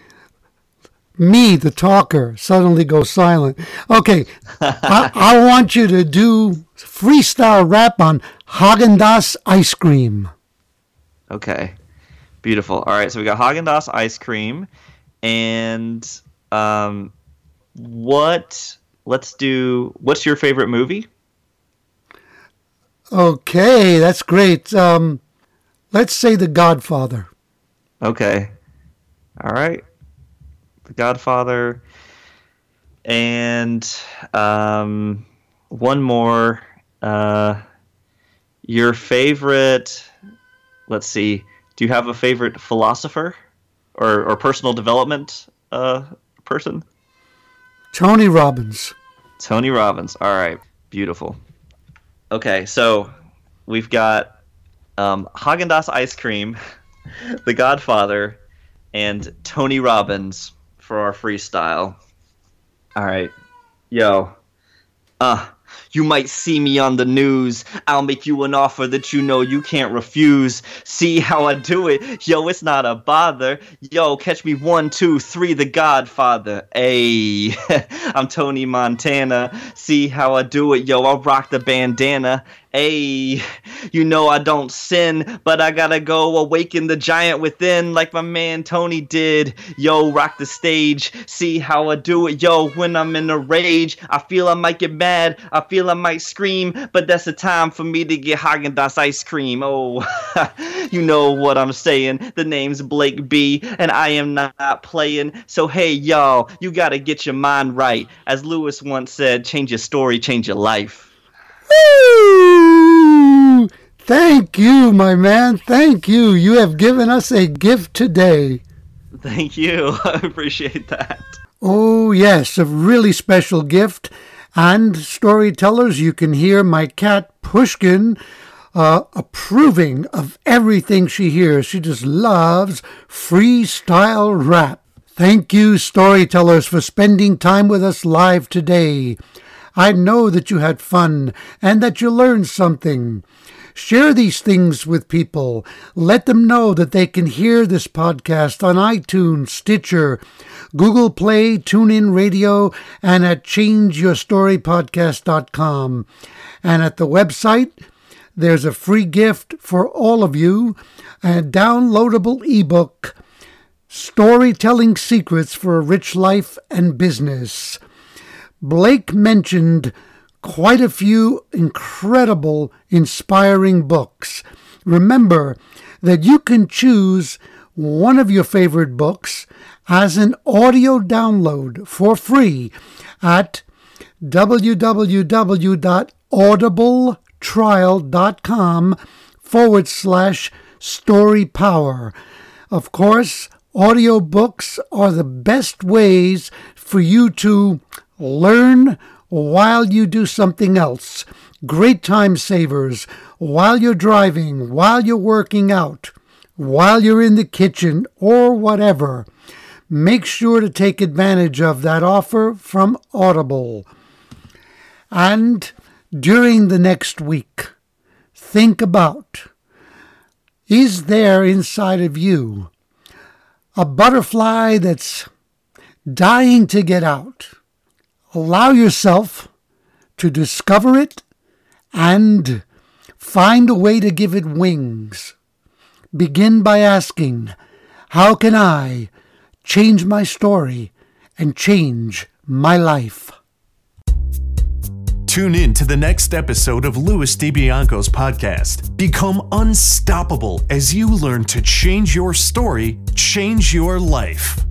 me, the talker, suddenly goes silent. Okay, I, I want you to do freestyle rap on Haagen Dazs ice cream. Okay, beautiful. All right, so we got Haagen Dazs ice cream, and um, what? Let's do. What's your favorite movie? Okay, that's great. Um, let's say The Godfather. Okay. All right. The Godfather, and um, one more. Uh, your favorite? Let's see. Do you have a favorite philosopher or or personal development uh, person? Tony Robbins. Tony Robbins. All right. Beautiful. Okay, so we've got um, Haagen Dazs ice cream, The Godfather, and Tony Robbins for our freestyle. All right, yo, uh, you might see me on the news. I'll make you an offer that you know you can't refuse. See how I do it? Yo, it's not a bother. Yo, catch me one, two, three, the Godfather. Ayy, I'm Tony Montana. See how I do it? Yo, I'll rock the bandana. Hey, you know I don't sin, but I gotta go awaken the giant within like my man Tony did. Yo, rock the stage, see how I do it. Yo, when I'm in a rage, I feel I might get mad, I feel I might scream, but that's the time for me to get Haagen Dazs ice cream. Oh, you know what I'm saying. The name's Blake B, and I am not playing. So hey, y'all, you gotta get your mind right. As Louis once said, change your story, change your life. Woo! Thank you, my man. Thank you. You have given us a gift today. Thank you. I appreciate that. Oh, yes, a really special gift. And storytellers, you can hear my cat Pushkin uh, approving of everything she hears. She just loves freestyle rap. Thank you, storytellers, for spending time with us live today. I know that you had fun and that you learned something. Share these things with people. Let them know that they can hear this podcast on iTunes, Stitcher, Google Play, TuneIn Radio, and at changeyourstorypodcast.com. And at the website, there's a free gift for all of you a downloadable ebook, Storytelling Secrets for a Rich Life and Business. Blake mentioned quite a few incredible, inspiring books. Remember that you can choose one of your favorite books as an audio download for free at www.audibletrial.com forward slash story power. Of course, audiobooks are the best ways for you to learn while you do something else. Great time savers while you're driving, while you're working out, while you're in the kitchen, or whatever. Make sure to take advantage of that offer from Audible. And during the next week, think about is there inside of you a butterfly that's dying to get out. Allow yourself to discover it and find a way to give it wings. Begin by asking, How can I change my story and change my life? Tune in to the next episode of Louis DiBianco's podcast. Become unstoppable as you learn to change your story, change your life.